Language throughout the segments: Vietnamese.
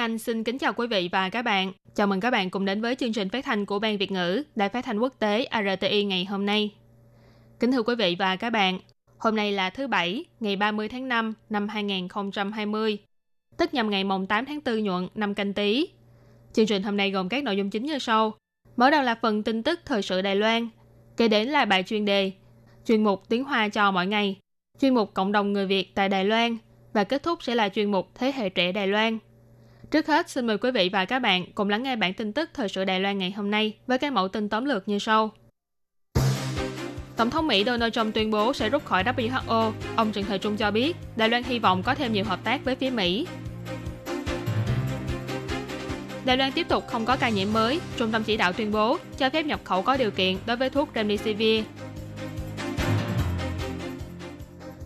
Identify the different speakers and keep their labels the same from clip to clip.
Speaker 1: Anh xin kính chào quý vị và các bạn. Chào mừng các bạn cùng đến với chương trình phát thanh của Ban Việt ngữ Đài Phát thanh Quốc tế RTI ngày hôm nay. Kính thưa quý vị và các bạn, hôm nay là thứ Bảy, ngày 30 tháng 5 năm 2020, tức nhằm ngày mùng 8 tháng 4 nhuận năm canh tí. Chương trình hôm nay gồm các nội dung chính như sau. Mở đầu là phần tin tức thời sự Đài Loan, kế đến là bài chuyên đề, chuyên mục tiếng Hoa cho mỗi ngày, chuyên mục cộng đồng người Việt tại Đài Loan và kết thúc sẽ là chuyên mục Thế hệ trẻ Đài Loan. Trước hết, xin mời quý vị và các bạn cùng lắng nghe bản tin tức thời sự Đài Loan ngày hôm nay với các mẫu tin tóm lược như sau. Tổng thống Mỹ Donald Trump tuyên bố sẽ rút khỏi WHO. Ông Trần Thời Trung cho biết, Đài Loan hy vọng có thêm nhiều hợp tác với phía Mỹ. Đài Loan tiếp tục không có ca nhiễm mới. Trung tâm chỉ đạo tuyên bố cho phép nhập khẩu có điều kiện đối với thuốc Remdesivir.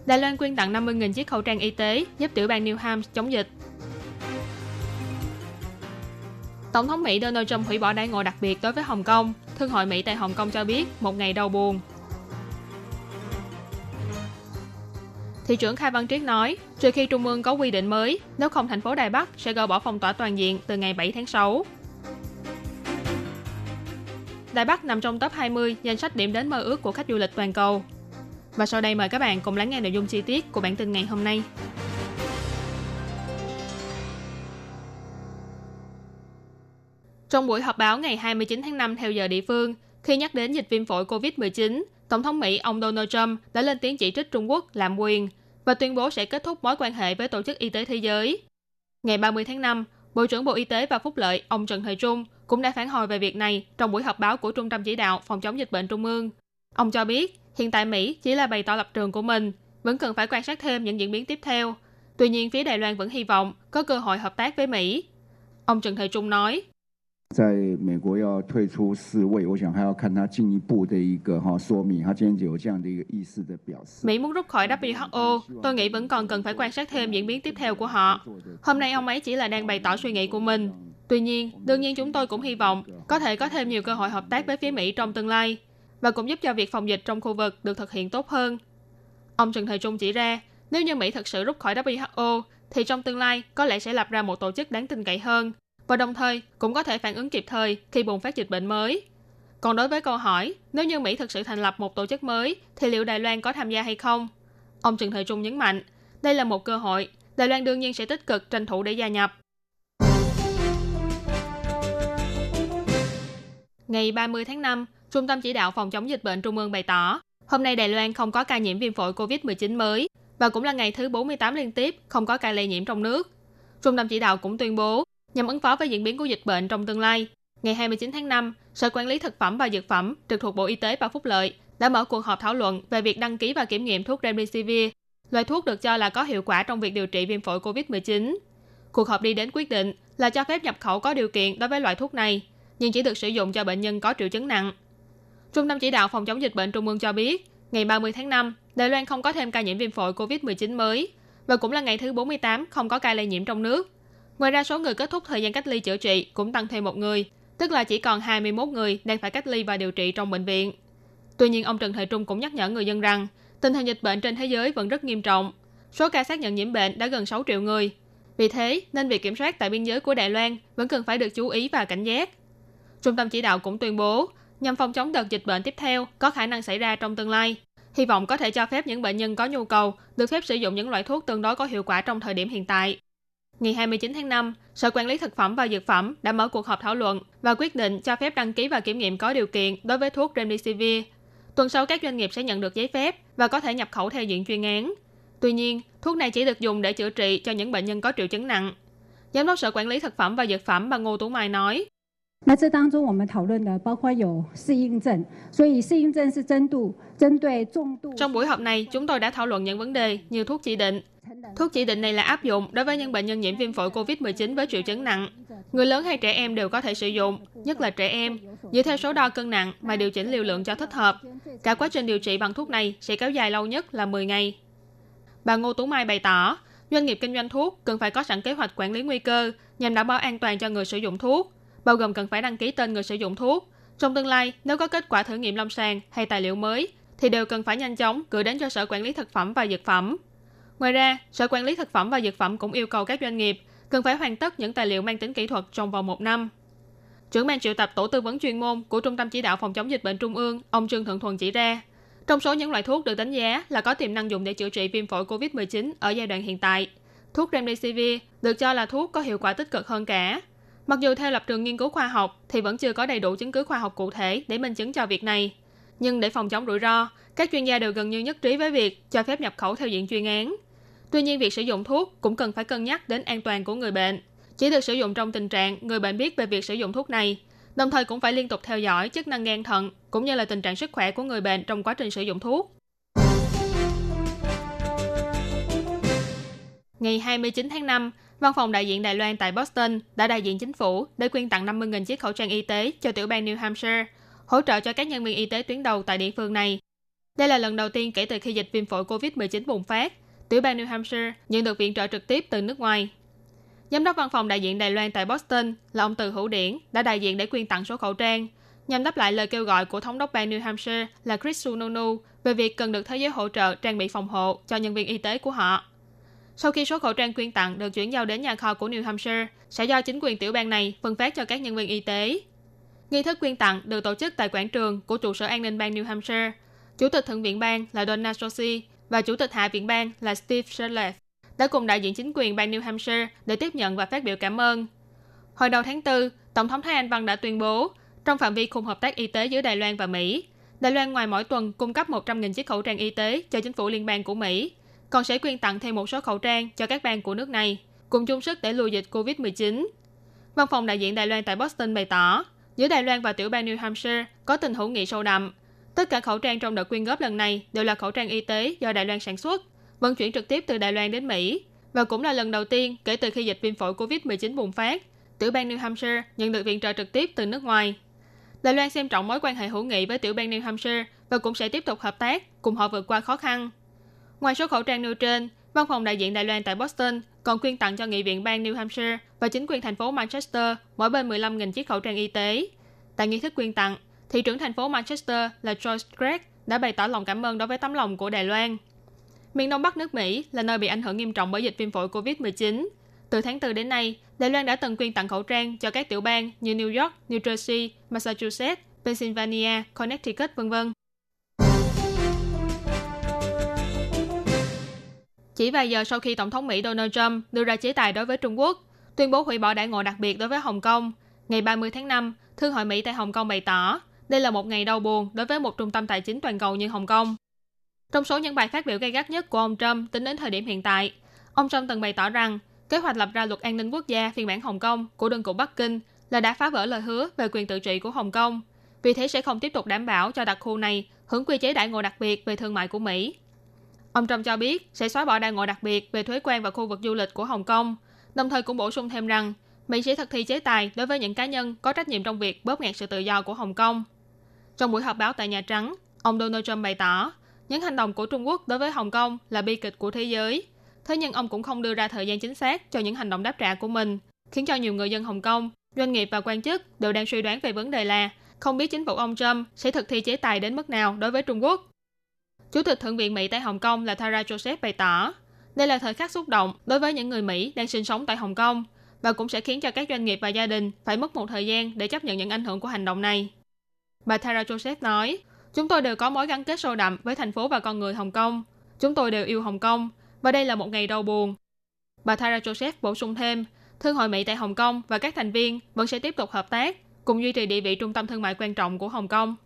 Speaker 1: Đài Loan quyên tặng 50.000 chiếc khẩu trang y tế giúp tiểu bang New Hampshire chống dịch. Tổng thống Mỹ Donald Trump hủy bỏ đại ngộ đặc biệt đối với Hồng Kông. Thương hội Mỹ tại Hồng Kông cho biết một ngày đau buồn. Thị trưởng Khai Văn Triết nói, trừ khi Trung ương có quy định mới, nếu không thành phố Đài Bắc sẽ gỡ bỏ phong tỏa toàn diện từ ngày 7 tháng 6. Đài Bắc nằm trong top 20 danh sách điểm đến mơ ước của khách du lịch toàn cầu. Và sau đây mời các bạn cùng lắng nghe nội dung chi tiết của bản tin ngày hôm nay. Trong buổi họp báo ngày 29 tháng 5 theo giờ địa phương, khi nhắc đến dịch viêm phổi COVID-19, Tổng thống Mỹ ông Donald Trump đã lên tiếng chỉ trích Trung Quốc làm quyền và tuyên bố sẽ kết thúc mối quan hệ với Tổ chức Y tế Thế giới. Ngày 30 tháng 5, Bộ trưởng Bộ Y tế và Phúc lợi ông Trần Thời Trung cũng đã phản hồi về việc này trong buổi họp báo của Trung tâm Chỉ đạo Phòng chống dịch bệnh Trung ương. Ông cho biết, hiện tại Mỹ chỉ là bày tỏ lập trường của mình, vẫn cần phải quan sát thêm những diễn biến tiếp theo. Tuy nhiên, phía Đài Loan vẫn hy vọng có cơ hội hợp tác với Mỹ. Ông Trần Thời Trung nói,
Speaker 2: 在美国要退出世卫，我想还要看他进一步的一个哈说明。他今天就有这样的一个意思的表示。
Speaker 1: Mỹ muốn rút khỏi WHO, tôi nghĩ vẫn còn cần phải quan sát thêm diễn biến tiếp theo của họ. Hôm nay ông ấy chỉ là đang bày tỏ suy nghĩ của mình. Tuy nhiên, đương nhiên chúng tôi cũng hy vọng có thể có thêm nhiều cơ hội hợp tác với phía Mỹ trong tương lai và cũng giúp cho việc phòng dịch trong khu vực được thực hiện tốt hơn. Ông Trần Thời Trung chỉ ra, nếu như Mỹ thực sự rút khỏi WHO, thì trong tương lai có lẽ sẽ lập ra một tổ chức đáng tin cậy hơn và đồng thời cũng có thể phản ứng kịp thời khi bùng phát dịch bệnh mới. Còn đối với câu hỏi, nếu như Mỹ thực sự thành lập một tổ chức mới, thì liệu Đài Loan có tham gia hay không? Ông Trần Thời Trung nhấn mạnh, đây là một cơ hội, Đài Loan đương nhiên sẽ tích cực tranh thủ để gia nhập. Ngày 30 tháng 5, Trung tâm Chỉ đạo Phòng chống dịch bệnh Trung ương bày tỏ, hôm nay Đài Loan không có ca nhiễm viêm phổi COVID-19 mới và cũng là ngày thứ 48 liên tiếp không có ca lây nhiễm trong nước. Trung tâm Chỉ đạo cũng tuyên bố, nhằm ứng phó với diễn biến của dịch bệnh trong tương lai. Ngày 29 tháng 5, Sở Quản lý Thực phẩm và Dược phẩm trực thuộc Bộ Y tế và Phúc lợi đã mở cuộc họp thảo luận về việc đăng ký và kiểm nghiệm thuốc Remdesivir, loại thuốc được cho là có hiệu quả trong việc điều trị viêm phổi COVID-19. Cuộc họp đi đến quyết định là cho phép nhập khẩu có điều kiện đối với loại thuốc này, nhưng chỉ được sử dụng cho bệnh nhân có triệu chứng nặng. Trung tâm Chỉ đạo Phòng chống dịch bệnh Trung ương cho biết, ngày 30 tháng 5, Đài Loan không có thêm ca nhiễm viêm phổi COVID-19 mới, và cũng là ngày thứ 48 không có ca lây nhiễm trong nước. Ngoài ra số người kết thúc thời gian cách ly chữa trị cũng tăng thêm một người, tức là chỉ còn 21 người đang phải cách ly và điều trị trong bệnh viện. Tuy nhiên, ông Trần Thời Trung cũng nhắc nhở người dân rằng tình hình dịch bệnh trên thế giới vẫn rất nghiêm trọng. Số ca xác nhận nhiễm bệnh đã gần 6 triệu người. Vì thế, nên việc kiểm soát tại biên giới của Đài Loan vẫn cần phải được chú ý và cảnh giác. Trung tâm chỉ đạo cũng tuyên bố, nhằm phòng chống đợt dịch bệnh tiếp theo có khả năng xảy ra trong tương lai. Hy vọng có thể cho phép những bệnh nhân có nhu cầu được phép sử dụng những loại thuốc tương đối có hiệu quả trong thời điểm hiện tại. Ngày 29 tháng 5, Sở Quản lý Thực phẩm và Dược phẩm đã mở cuộc họp thảo luận và quyết định cho phép đăng ký và kiểm nghiệm có điều kiện đối với thuốc Remdesivir. Tuần sau các doanh nghiệp sẽ nhận được giấy phép và có thể nhập khẩu theo diện chuyên án. Tuy nhiên, thuốc này chỉ được dùng để chữa trị cho những bệnh nhân có triệu chứng nặng. Giám đốc Sở Quản lý Thực phẩm và Dược phẩm bà Ngô Tú Mai nói,
Speaker 3: 那这当中我们讨论的包括有适应症，所以适应症是针度针对重度。
Speaker 1: Trong buổi họp này, chúng tôi đã thảo luận những vấn đề như thuốc chỉ định. Thuốc chỉ định này là áp dụng đối với những bệnh nhân nhiễm viêm phổi COVID-19 với triệu chứng nặng. Người lớn hay trẻ em đều có thể sử dụng, nhất là trẻ em, dựa theo số đo cân nặng mà điều chỉnh liều lượng cho thích hợp. Cả quá trình điều trị bằng thuốc này sẽ kéo dài lâu nhất là 10 ngày. Bà Ngô Tú Mai bày tỏ, doanh nghiệp kinh doanh thuốc cần phải có sẵn kế hoạch quản lý nguy cơ nhằm đảm bảo an toàn cho người sử dụng thuốc, bao gồm cần phải đăng ký tên người sử dụng thuốc. Trong tương lai, nếu có kết quả thử nghiệm lâm sàng hay tài liệu mới, thì đều cần phải nhanh chóng gửi đến cho Sở Quản lý Thực phẩm và Dược phẩm. Ngoài ra, Sở Quản lý Thực phẩm và Dược phẩm cũng yêu cầu các doanh nghiệp cần phải hoàn tất những tài liệu mang tính kỹ thuật trong vòng một năm. Trưởng ban triệu tập tổ tư vấn chuyên môn của Trung tâm Chỉ đạo Phòng chống dịch bệnh Trung ương, ông Trương Thượng Thuần chỉ ra, trong số những loại thuốc được đánh giá là có tiềm năng dùng để chữa trị viêm phổi COVID-19 ở giai đoạn hiện tại, thuốc Remdesivir được cho là thuốc có hiệu quả tích cực hơn cả. Mặc dù theo lập trường nghiên cứu khoa học thì vẫn chưa có đầy đủ chứng cứ khoa học cụ thể để minh chứng cho việc này. Nhưng để phòng chống rủi ro, các chuyên gia đều gần như nhất trí với việc cho phép nhập khẩu theo diện chuyên án. Tuy nhiên, việc sử dụng thuốc cũng cần phải cân nhắc đến an toàn của người bệnh. Chỉ được sử dụng trong tình trạng người bệnh biết về việc sử dụng thuốc này, đồng thời cũng phải liên tục theo dõi chức năng gan thận cũng như là tình trạng sức khỏe của người bệnh trong quá trình sử dụng thuốc. Ngày 29 tháng 5, Văn phòng đại diện Đài Loan tại Boston đã đại diện chính phủ để quyên tặng 50.000 chiếc khẩu trang y tế cho tiểu bang New Hampshire, hỗ trợ cho các nhân viên y tế tuyến đầu tại địa phương này. Đây là lần đầu tiên kể từ khi dịch viêm phổi COVID-19 bùng phát, tiểu bang New Hampshire nhận được viện trợ trực tiếp từ nước ngoài. Giám đốc văn phòng đại diện Đài Loan tại Boston là ông Từ Hữu Điển đã đại diện để quyên tặng số khẩu trang, nhằm đáp lại lời kêu gọi của thống đốc bang New Hampshire là Chris Sununu về việc cần được thế giới hỗ trợ trang bị phòng hộ cho nhân viên y tế của họ. Sau khi số khẩu trang quyên tặng được chuyển giao đến nhà kho của New Hampshire, sẽ do chính quyền tiểu bang này phân phát cho các nhân viên y tế. Nghi thức quyên tặng được tổ chức tại quảng trường của trụ sở an ninh bang New Hampshire. Chủ tịch Thượng viện bang là Donna Sossi và Chủ tịch Hạ viện bang là Steve Shirley đã cùng đại diện chính quyền bang New Hampshire để tiếp nhận và phát biểu cảm ơn. Hồi đầu tháng 4, Tổng thống Thái Anh Văn đã tuyên bố, trong phạm vi khung hợp tác y tế giữa Đài Loan và Mỹ, Đài Loan ngoài mỗi tuần cung cấp 100.000 chiếc khẩu trang y tế cho chính phủ liên bang của Mỹ, còn sẽ quyên tặng thêm một số khẩu trang cho các bang của nước này, cùng chung sức để lùi dịch COVID-19. Văn phòng đại diện Đài Loan tại Boston bày tỏ, giữa Đài Loan và tiểu bang New Hampshire có tình hữu nghị sâu đậm. Tất cả khẩu trang trong đợt quyên góp lần này đều là khẩu trang y tế do Đài Loan sản xuất, vận chuyển trực tiếp từ Đài Loan đến Mỹ, và cũng là lần đầu tiên kể từ khi dịch viêm phổi COVID-19 bùng phát, tiểu bang New Hampshire nhận được viện trợ trực tiếp từ nước ngoài. Đài Loan xem trọng mối quan hệ hữu nghị với tiểu bang New Hampshire và cũng sẽ tiếp tục hợp tác cùng họ vượt qua khó khăn. Ngoài số khẩu trang nêu trên, văn phòng đại diện Đài Loan tại Boston còn quyên tặng cho nghị viện bang New Hampshire và chính quyền thành phố Manchester mỗi bên 15.000 chiếc khẩu trang y tế. Tại nghi thức quyên tặng, thị trưởng thành phố Manchester là George Gregg đã bày tỏ lòng cảm ơn đối với tấm lòng của Đài Loan. Miền Đông Bắc nước Mỹ là nơi bị ảnh hưởng nghiêm trọng bởi dịch viêm phổi COVID-19. Từ tháng 4 đến nay, Đài Loan đã từng quyên tặng khẩu trang cho các tiểu bang như New York, New Jersey, Massachusetts, Pennsylvania, Connecticut, v.v. Chỉ vài giờ sau khi Tổng thống Mỹ Donald Trump đưa ra chế tài đối với Trung Quốc, tuyên bố hủy bỏ đại ngộ đặc biệt đối với Hồng Kông, ngày 30 tháng 5, Thương hội Mỹ tại Hồng Kông bày tỏ đây là một ngày đau buồn đối với một trung tâm tài chính toàn cầu như Hồng Kông. Trong số những bài phát biểu gay gắt nhất của ông Trump tính đến thời điểm hiện tại, ông Trump từng bày tỏ rằng kế hoạch lập ra luật an ninh quốc gia phiên bản Hồng Kông của đơn cụ Bắc Kinh là đã phá vỡ lời hứa về quyền tự trị của Hồng Kông, vì thế sẽ không tiếp tục đảm bảo cho đặc khu này hưởng quy chế đại ngộ đặc biệt về thương mại của Mỹ. Ông Trump cho biết sẽ xóa bỏ đại ngộ đặc biệt về thuế quan và khu vực du lịch của Hồng Kông, đồng thời cũng bổ sung thêm rằng Mỹ sẽ thực thi chế tài đối với những cá nhân có trách nhiệm trong việc bóp nghẹt sự tự do của Hồng Kông. Trong buổi họp báo tại Nhà Trắng, ông Donald Trump bày tỏ những hành động của Trung Quốc đối với Hồng Kông là bi kịch của thế giới. Thế nhưng ông cũng không đưa ra thời gian chính xác cho những hành động đáp trả của mình, khiến cho nhiều người dân Hồng Kông, doanh nghiệp và quan chức đều đang suy đoán về vấn đề là không biết chính phủ ông Trump sẽ thực thi chế tài đến mức nào đối với Trung Quốc. Chủ tịch Thượng viện Mỹ tại Hồng Kông là Tara Joseph bày tỏ, đây là thời khắc xúc động đối với những người Mỹ đang sinh sống tại Hồng Kông và cũng sẽ khiến cho các doanh nghiệp và gia đình phải mất một thời gian để chấp nhận những ảnh hưởng của hành động này. Bà Tara Joseph nói, chúng tôi đều có mối gắn kết sâu đậm với thành phố và con người Hồng Kông. Chúng tôi đều yêu Hồng Kông và đây là một ngày đau buồn. Bà Tara Joseph bổ sung thêm, Thương hội Mỹ tại Hồng Kông và các thành viên vẫn sẽ tiếp tục hợp tác, cùng duy trì địa vị trung tâm thương mại quan trọng của Hồng Kông.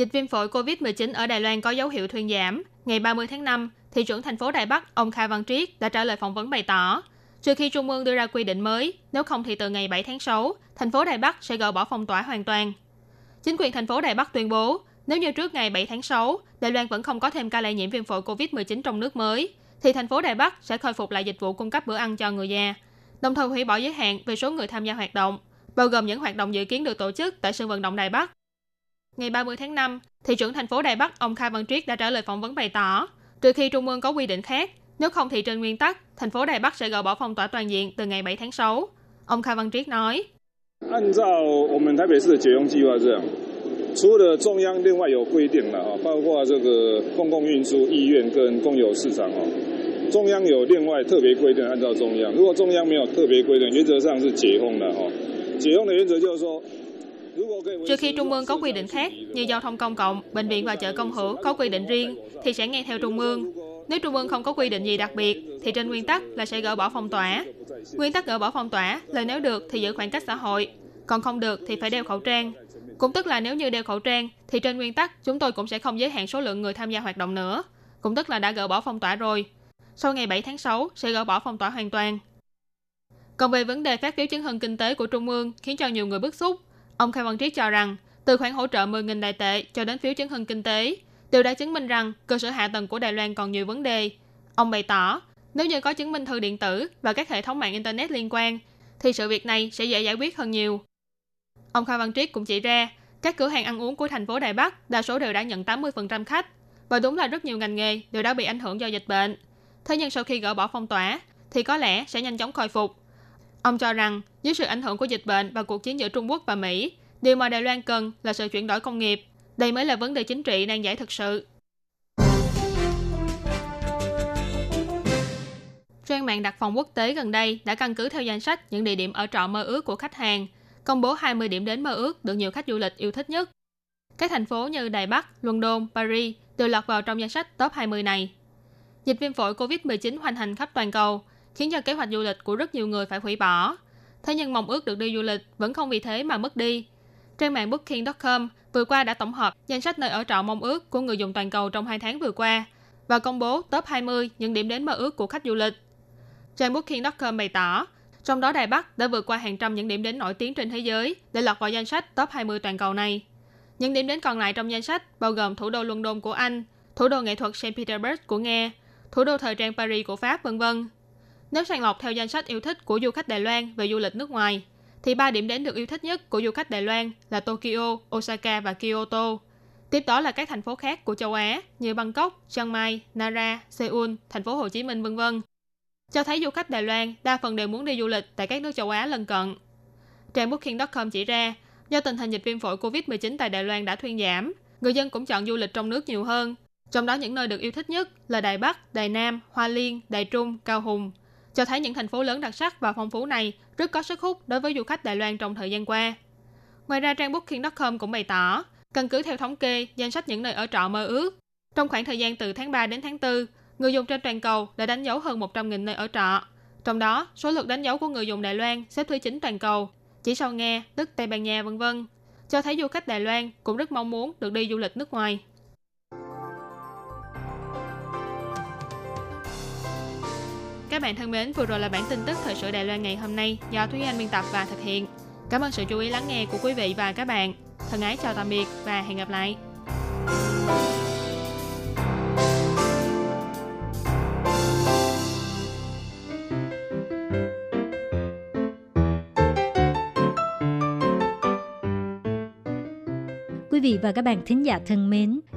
Speaker 1: Dịch viêm phổi COVID-19 ở Đài Loan có dấu hiệu thuyên giảm. Ngày 30 tháng 5, thị trưởng thành phố Đài Bắc, ông Kha Văn Triết đã trả lời phỏng vấn bày tỏ, Trừ khi Trung ương đưa ra quy định mới, nếu không thì từ ngày 7 tháng 6, thành phố Đài Bắc sẽ gỡ bỏ phong tỏa hoàn toàn. Chính quyền thành phố Đài Bắc tuyên bố, nếu như trước ngày 7 tháng 6, Đài Loan vẫn không có thêm ca lây nhiễm viêm phổi COVID-19 trong nước mới, thì thành phố Đài Bắc sẽ khôi phục lại dịch vụ cung cấp bữa ăn cho người già, đồng thời hủy bỏ giới hạn về số người tham gia hoạt động, bao gồm những hoạt động dự kiến được tổ chức tại sân vận động Đài Bắc. Ngày 30 tháng 5, thị trưởng thành phố Đài Bắc ông Kha Văn Triết đã trả lời phỏng vấn bày tỏ, trừ khi Trung ương có quy định khác, nếu không thì trên nguyên tắc, thành phố Đài Bắc sẽ gỡ bỏ phong tỏa toàn diện từ ngày 7 tháng 6. Ông Kha Văn Triết nói, Trừ khi Trung ương có quy định khác như giao thông công cộng, bệnh viện và chợ công hữu có quy định riêng thì sẽ nghe theo Trung ương. Nếu Trung ương không có quy định gì đặc biệt thì trên nguyên tắc là sẽ gỡ bỏ phong tỏa. Nguyên tắc gỡ bỏ phong tỏa là nếu được thì giữ khoảng cách xã hội, còn không được thì phải đeo khẩu trang. Cũng tức là nếu như đeo khẩu trang thì trên nguyên tắc chúng tôi cũng sẽ không giới hạn số lượng người tham gia hoạt động nữa. Cũng tức là đã gỡ bỏ phong tỏa rồi. Sau ngày 7 tháng 6 sẽ gỡ bỏ phong tỏa hoàn toàn. Còn về vấn đề phát phiếu chứng hưng kinh tế của Trung ương khiến cho nhiều người bức xúc, ông Khai Văn Triết cho rằng từ khoản hỗ trợ 10.000 đại tệ cho đến phiếu chứng hưng kinh tế đều đã chứng minh rằng cơ sở hạ tầng của Đài Loan còn nhiều vấn đề. Ông bày tỏ, nếu như có chứng minh thư điện tử và các hệ thống mạng Internet liên quan, thì sự việc này sẽ dễ giải quyết hơn nhiều. Ông Khai Văn Triết cũng chỉ ra, các cửa hàng ăn uống của thành phố Đài Bắc đa số đều đã nhận 80% khách, và đúng là rất nhiều ngành nghề đều đã bị ảnh hưởng do dịch bệnh. Thế nhưng sau khi gỡ bỏ phong tỏa, thì có lẽ sẽ nhanh chóng khôi phục. Ông cho rằng, dưới sự ảnh hưởng của dịch bệnh và cuộc chiến giữa Trung Quốc và Mỹ, điều mà Đài Loan cần là sự chuyển đổi công nghiệp. Đây mới là vấn đề chính trị nan giải thực sự. Trang mạng đặt phòng quốc tế gần đây đã căn cứ theo danh sách những địa điểm ở trọ mơ ước của khách hàng, công bố 20 điểm đến mơ ước được nhiều khách du lịch yêu thích nhất. Các thành phố như Đài Bắc, London, Paris đều lọt vào trong danh sách top 20 này. Dịch viêm phổi COVID-19 hoành hành khắp toàn cầu, khiến cho kế hoạch du lịch của rất nhiều người phải hủy bỏ. Thế nhưng mong ước được đi du lịch vẫn không vì thế mà mất đi. Trang mạng Booking.com vừa qua đã tổng hợp danh sách nơi ở trọ mong ước của người dùng toàn cầu trong 2 tháng vừa qua và công bố top 20 những điểm đến mơ ước của khách du lịch. Trang Booking.com bày tỏ, trong đó Đài Bắc đã vượt qua hàng trăm những điểm đến nổi tiếng trên thế giới để lọt vào danh sách top 20 toàn cầu này. Những điểm đến còn lại trong danh sách bao gồm thủ đô London của Anh, thủ đô nghệ thuật Saint Petersburg của Nga, thủ đô thời trang Paris của Pháp, vân vân. Nếu sàng lọc theo danh sách yêu thích của du khách Đài Loan về du lịch nước ngoài, thì ba điểm đến được yêu thích nhất của du khách Đài Loan là Tokyo, Osaka và Kyoto. Tiếp đó là các thành phố khác của châu Á như Bangkok, Chiang Mai, Nara, Seoul, thành phố Hồ Chí Minh vân vân. Cho thấy du khách Đài Loan đa phần đều muốn đi du lịch tại các nước châu Á lân cận. Trang Booking.com chỉ ra, do tình hình dịch viêm phổi COVID-19 tại Đài Loan đã thuyên giảm, người dân cũng chọn du lịch trong nước nhiều hơn. Trong đó những nơi được yêu thích nhất là Đài Bắc, Đài Nam, Hoa Liên, Đài Trung, Cao Hùng, cho thấy những thành phố lớn đặc sắc và phong phú này rất có sức hút đối với du khách Đài Loan trong thời gian qua. Ngoài ra, trang Booking.com cũng bày tỏ, căn cứ theo thống kê danh sách những nơi ở trọ mơ ước, trong khoảng thời gian từ tháng 3 đến tháng 4, người dùng trên toàn cầu đã đánh dấu hơn 100.000 nơi ở trọ. Trong đó, số lượt đánh dấu của người dùng Đài Loan xếp thứ 9 toàn cầu, chỉ sau Nga, Đức, Tây Ban Nha, vân vân, cho thấy du khách Đài Loan cũng rất mong muốn được đi du lịch nước ngoài. Các bạn thân mến, vừa rồi là bản tin tức thời sự Đài Loan ngày hôm nay do Thúy Anh biên tập và thực hiện. Cảm ơn sự chú ý lắng nghe của quý vị và các bạn. Thân ái chào tạm biệt và hẹn gặp lại.
Speaker 4: Quý vị và các bạn thính giả thân mến,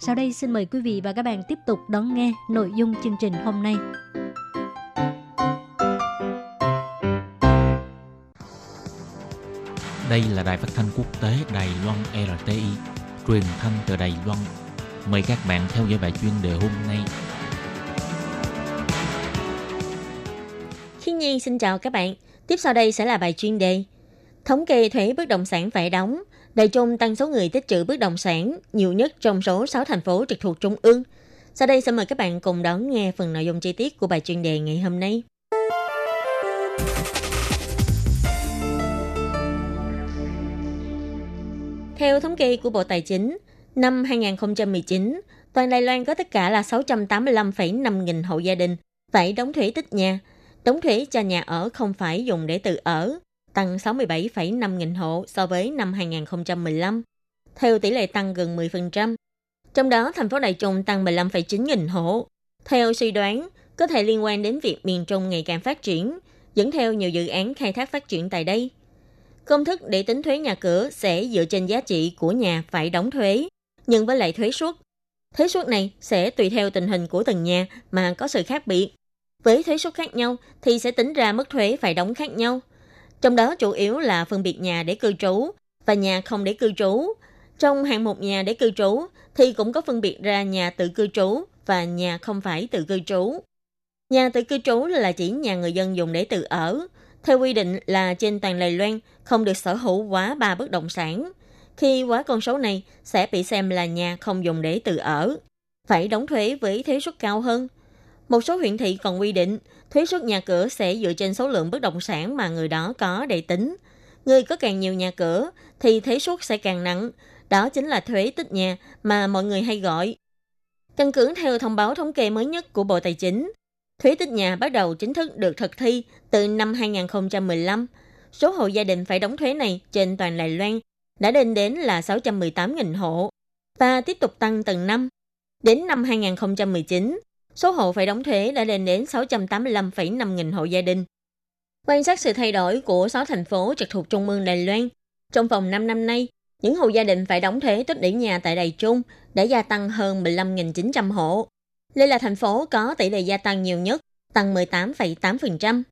Speaker 4: Sau đây xin mời quý vị và các bạn tiếp tục đón nghe nội dung chương trình hôm nay.
Speaker 5: Đây là đài phát thanh quốc tế Đài Loan RTI, truyền thanh từ Đài Loan. Mời các bạn theo dõi bài chuyên đề hôm nay.
Speaker 6: Khiên Nhi xin chào các bạn. Tiếp sau đây sẽ là bài chuyên đề. Thống kê thuế bất động sản phải đóng. Đài Trung tăng số người tích trữ bất động sản nhiều nhất trong số 6 thành phố trực thuộc Trung ương. Sau đây xin mời các bạn cùng đón nghe phần nội dung chi tiết của bài chuyên đề ngày hôm nay. Theo thống kê của Bộ Tài chính, năm 2019, toàn Đài Loan có tất cả là 685,5 nghìn hộ gia đình phải đóng thuế tích nhà. Đóng thuế cho nhà ở không phải dùng để tự ở, tăng 67,5 nghìn hộ so với năm 2015, theo tỷ lệ tăng gần 10%. Trong đó, thành phố Đài Trung tăng 15,9 nghìn hộ. Theo suy đoán, có thể liên quan đến việc miền Trung ngày càng phát triển, dẫn theo nhiều dự án khai thác phát triển tại đây. Công thức để tính thuế nhà cửa sẽ dựa trên giá trị của nhà phải đóng thuế, nhưng với lại thuế suất. Thuế suất này sẽ tùy theo tình hình của từng nhà mà có sự khác biệt. Với thuế suất khác nhau thì sẽ tính ra mức thuế phải đóng khác nhau. Trong đó chủ yếu là phân biệt nhà để cư trú và nhà không để cư trú. Trong hạng mục nhà để cư trú thì cũng có phân biệt ra nhà tự cư trú và nhà không phải tự cư trú. Nhà tự cư trú là chỉ nhà người dân dùng để tự ở, theo quy định là trên toàn Đài Loan không được sở hữu quá 3 bất động sản. Khi quá con số này sẽ bị xem là nhà không dùng để tự ở. Phải đóng thuế với thuế suất cao hơn. Một số huyện thị còn quy định thuế suất nhà cửa sẽ dựa trên số lượng bất động sản mà người đó có để tính. Người có càng nhiều nhà cửa thì thuế suất sẽ càng nặng. Đó chính là thuế tích nhà mà mọi người hay gọi. Căn cứ theo thông báo thống kê mới nhất của Bộ Tài chính, Thuế tích nhà bắt đầu chính thức được thực thi từ năm 2015. Số hộ gia đình phải đóng thuế này trên toàn Đài Loan đã lên đến là 618.000 hộ và tiếp tục tăng từng năm. Đến năm 2019, số hộ phải đóng thuế đã lên đến 685,5 nghìn hộ gia đình. Quan sát sự thay đổi của 6 thành phố trực thuộc Trung ương Đài Loan, trong vòng 5 năm nay, những hộ gia đình phải đóng thuế tích lũy nhà tại Đài Trung đã gia tăng hơn 15.900 hộ. Đây là thành phố có tỷ lệ gia tăng nhiều nhất, tăng 18,8%.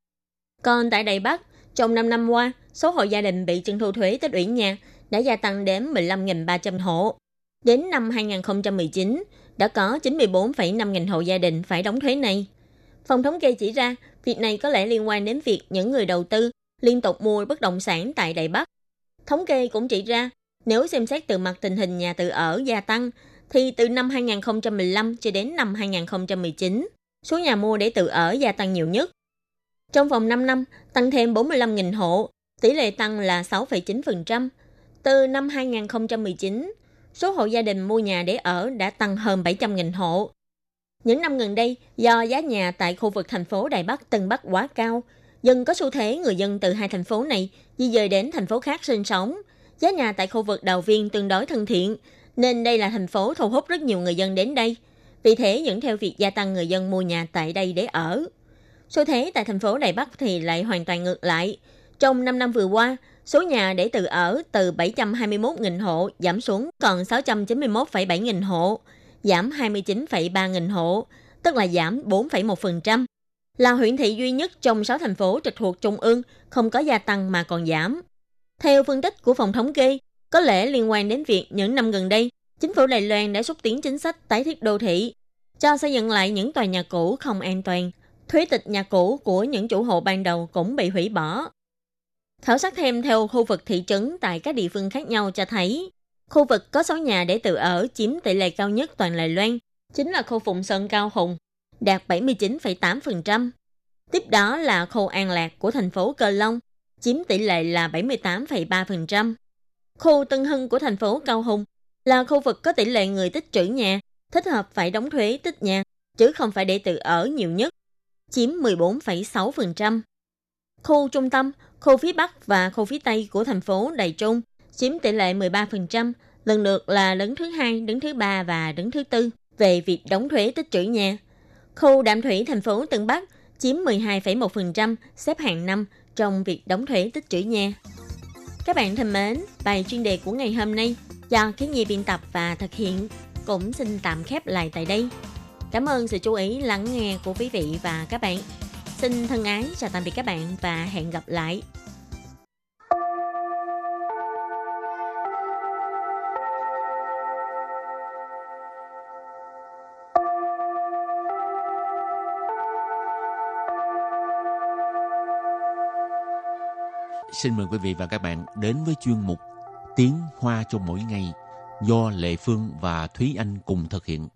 Speaker 6: Còn tại Đài Bắc, trong 5 năm qua, số hộ gia đình bị trưng thu thuế tích lũy nhà đã gia tăng đến 15.300 hộ. Đến năm 2019, đã có 94,5 nghìn hộ gia đình phải đóng thuế này. Phòng thống kê chỉ ra, việc này có lẽ liên quan đến việc những người đầu tư liên tục mua bất động sản tại Đài Bắc. Thống kê cũng chỉ ra, nếu xem xét từ mặt tình hình nhà tự ở gia tăng, thì từ năm 2015 cho đến năm 2019, số nhà mua để tự ở gia tăng nhiều nhất. Trong vòng 5 năm, tăng thêm 45.000 hộ, tỷ lệ tăng là 6,9%. Từ năm 2019, số hộ gia đình mua nhà để ở đã tăng hơn 700.000 hộ. Những năm gần đây, do giá nhà tại khu vực thành phố Đài Bắc, Tân Bắc quá cao, dần có xu thế người dân từ hai thành phố này di dời đến thành phố khác sinh sống. Giá nhà tại khu vực Đào Viên tương đối thân thiện, nên đây là thành phố thu hút rất nhiều người dân đến đây. Vì thế dẫn theo việc gia tăng người dân mua nhà tại đây để ở. xu thế tại thành phố Đài Bắc thì lại hoàn toàn ngược lại. Trong 5 năm vừa qua, số nhà để tự ở từ 721.000 hộ giảm xuống còn 691,7 nghìn hộ, giảm 29,3 nghìn hộ, tức là giảm 4,1%. Là huyện thị duy nhất trong 6 thành phố trực thuộc Trung ương không có gia tăng mà còn giảm. Theo phân tích của phòng thống kê, có lẽ liên quan đến việc những năm gần đây, chính phủ Đài Loan đã xúc tiến chính sách tái thiết đô thị, cho xây dựng lại những tòa nhà cũ không an toàn. Thuế tịch nhà cũ của những chủ hộ ban đầu cũng bị hủy bỏ. Khảo sát thêm theo khu vực thị trấn tại các địa phương khác nhau cho thấy, khu vực có số nhà để tự ở chiếm tỷ lệ cao nhất toàn Đài Loan, chính là khu Phụng Sơn Cao Hùng, đạt 79,8%. Tiếp đó là khu An Lạc của thành phố Cờ Long, chiếm tỷ lệ là 78,3%. Khu Tân Hưng của thành phố Cao Hùng là khu vực có tỷ lệ người tích trữ nhà, thích hợp phải đóng thuế tích nhà, chứ không phải để tự ở nhiều nhất, chiếm 14,6%. Khu trung tâm, khu phía Bắc và khu phía Tây của thành phố Đài Trung chiếm tỷ lệ 13%, lần lượt là đứng thứ hai, đứng thứ ba và đứng thứ tư về việc đóng thuế tích trữ nhà. Khu đạm thủy thành phố Tân Bắc chiếm 12,1%, xếp hạng năm trong việc đóng thuế tích trữ nhà. Các bạn thân mến, bài chuyên đề của ngày hôm nay do Kiến Nhi biên tập và thực hiện cũng xin tạm khép lại tại đây. Cảm ơn sự chú ý lắng nghe của quý vị và các bạn. Xin thân ái chào tạm biệt các bạn và hẹn gặp lại.
Speaker 5: Xin mời quý vị và các bạn đến với chuyên mục Tiếng Hoa cho mỗi ngày do Lệ Phương và Thúy Anh cùng thực hiện.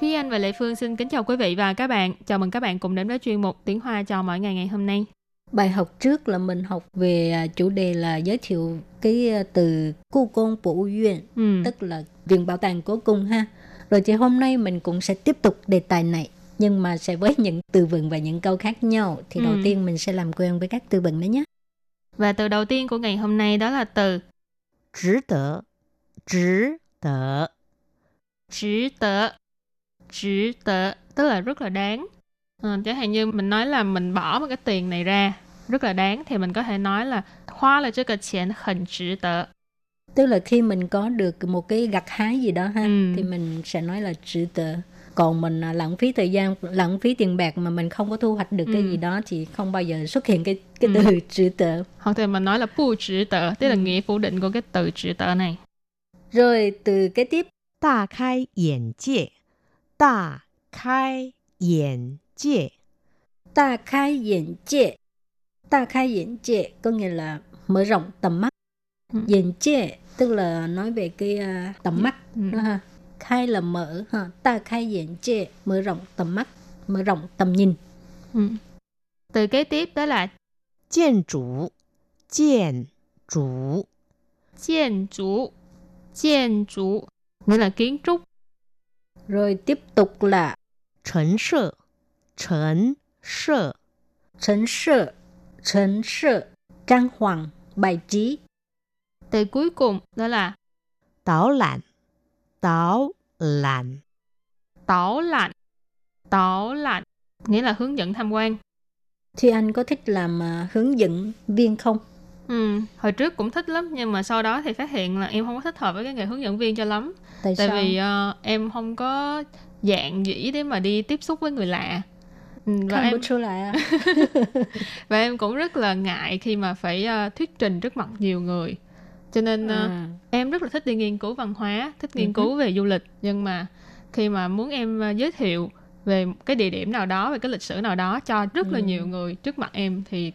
Speaker 1: Thúy Anh và Lệ Phương xin kính chào quý vị và các bạn. Chào mừng các bạn cùng đến với chuyên mục Tiếng Hoa cho mỗi ngày ngày hôm nay.
Speaker 4: Bài học trước là mình học về à, chủ đề là giới thiệu cái à, từ Cô Công Bổ duyên,
Speaker 1: ừ.
Speaker 4: tức là viện bảo tàng cố cung ha. Rồi thì hôm nay mình cũng sẽ tiếp tục đề tài này nhưng mà sẽ với những từ vựng và những câu khác nhau thì
Speaker 1: ừ.
Speaker 4: đầu tiên mình sẽ làm quen với các từ vựng đấy nhé.
Speaker 1: Và từ đầu tiên của ngày hôm nay đó là từ
Speaker 7: Chỉ tờ Chỉ tờ
Speaker 1: Chỉ tờ chỉ tệ tức là rất là đáng. À, chẳng hạn như mình nói là mình bỏ một cái tiền này ra rất là đáng thì mình có thể nói là hoa là cái tiền hình chỉ tệ
Speaker 4: tức là khi mình có được một cái gặt hái gì đó ha
Speaker 1: ừ.
Speaker 4: thì mình sẽ nói là chỉ tệ còn mình à, lãng phí thời gian lãng phí tiền bạc mà mình không có thu hoạch được
Speaker 1: ừ.
Speaker 4: cái gì đó thì không bao giờ xuất hiện cái cái
Speaker 1: ừ.
Speaker 4: từ ừ. chữ tợ
Speaker 1: hoặc thì mình nói là bu chữ tợ tức là
Speaker 4: ừ.
Speaker 1: nghĩa phủ định của cái từ chữ tợ này.
Speaker 4: Rồi từ cái tiếp.
Speaker 7: Tà khai 眼界大开眼界，
Speaker 4: ta khai眼界. Ta khai眼界có nghĩa là mở rộng tầm mắt.
Speaker 1: Ừ.
Speaker 4: 眼界tức là nói về cái à, tầm mắt
Speaker 1: Ừ.
Speaker 4: đó ha. Khai là mở ha. Ta khai眼界 mở rộng tầm mắt, mở rộng tầm nhìn.
Speaker 1: Ừ. Từ kế tiếp đó là
Speaker 7: 建筑，建筑，
Speaker 1: 建筑. 建筑 nghĩa là kiến trúc.
Speaker 4: rồi tiếp tục là
Speaker 7: trần sợ, trần sợ,
Speaker 4: trần sợ, trần sợ, trang hoàng, bài trí.
Speaker 1: Từ cuối cùng đó là
Speaker 7: táo lạnh, táo lạnh,
Speaker 1: táo lạnh, táo lạnh, nghĩa là hướng dẫn tham quan.
Speaker 4: Thì anh có thích làm à, hướng dẫn viên không?
Speaker 1: Ừ. Hồi trước cũng thích lắm nhưng mà sau đó thì phát hiện là em không có thích hợp với cái nghề hướng dẫn viên cho lắm.
Speaker 4: Tại,
Speaker 1: Tại
Speaker 4: sao?
Speaker 1: vì uh, em không có dạng dĩ để mà đi tiếp xúc với người lạ. Ừ, và
Speaker 4: Không
Speaker 1: em...
Speaker 4: lại
Speaker 1: và em cũng rất là ngại khi mà phải uh, thuyết trình trước mặt nhiều người. Cho nên
Speaker 4: uh,
Speaker 1: em rất là thích đi nghiên cứu văn hóa, thích nghiên
Speaker 4: ừ
Speaker 1: cứu về du lịch nhưng mà khi mà muốn em uh, giới thiệu về cái địa điểm nào đó về cái lịch sử nào đó cho rất là
Speaker 4: ừ.
Speaker 1: nhiều người trước mặt em thì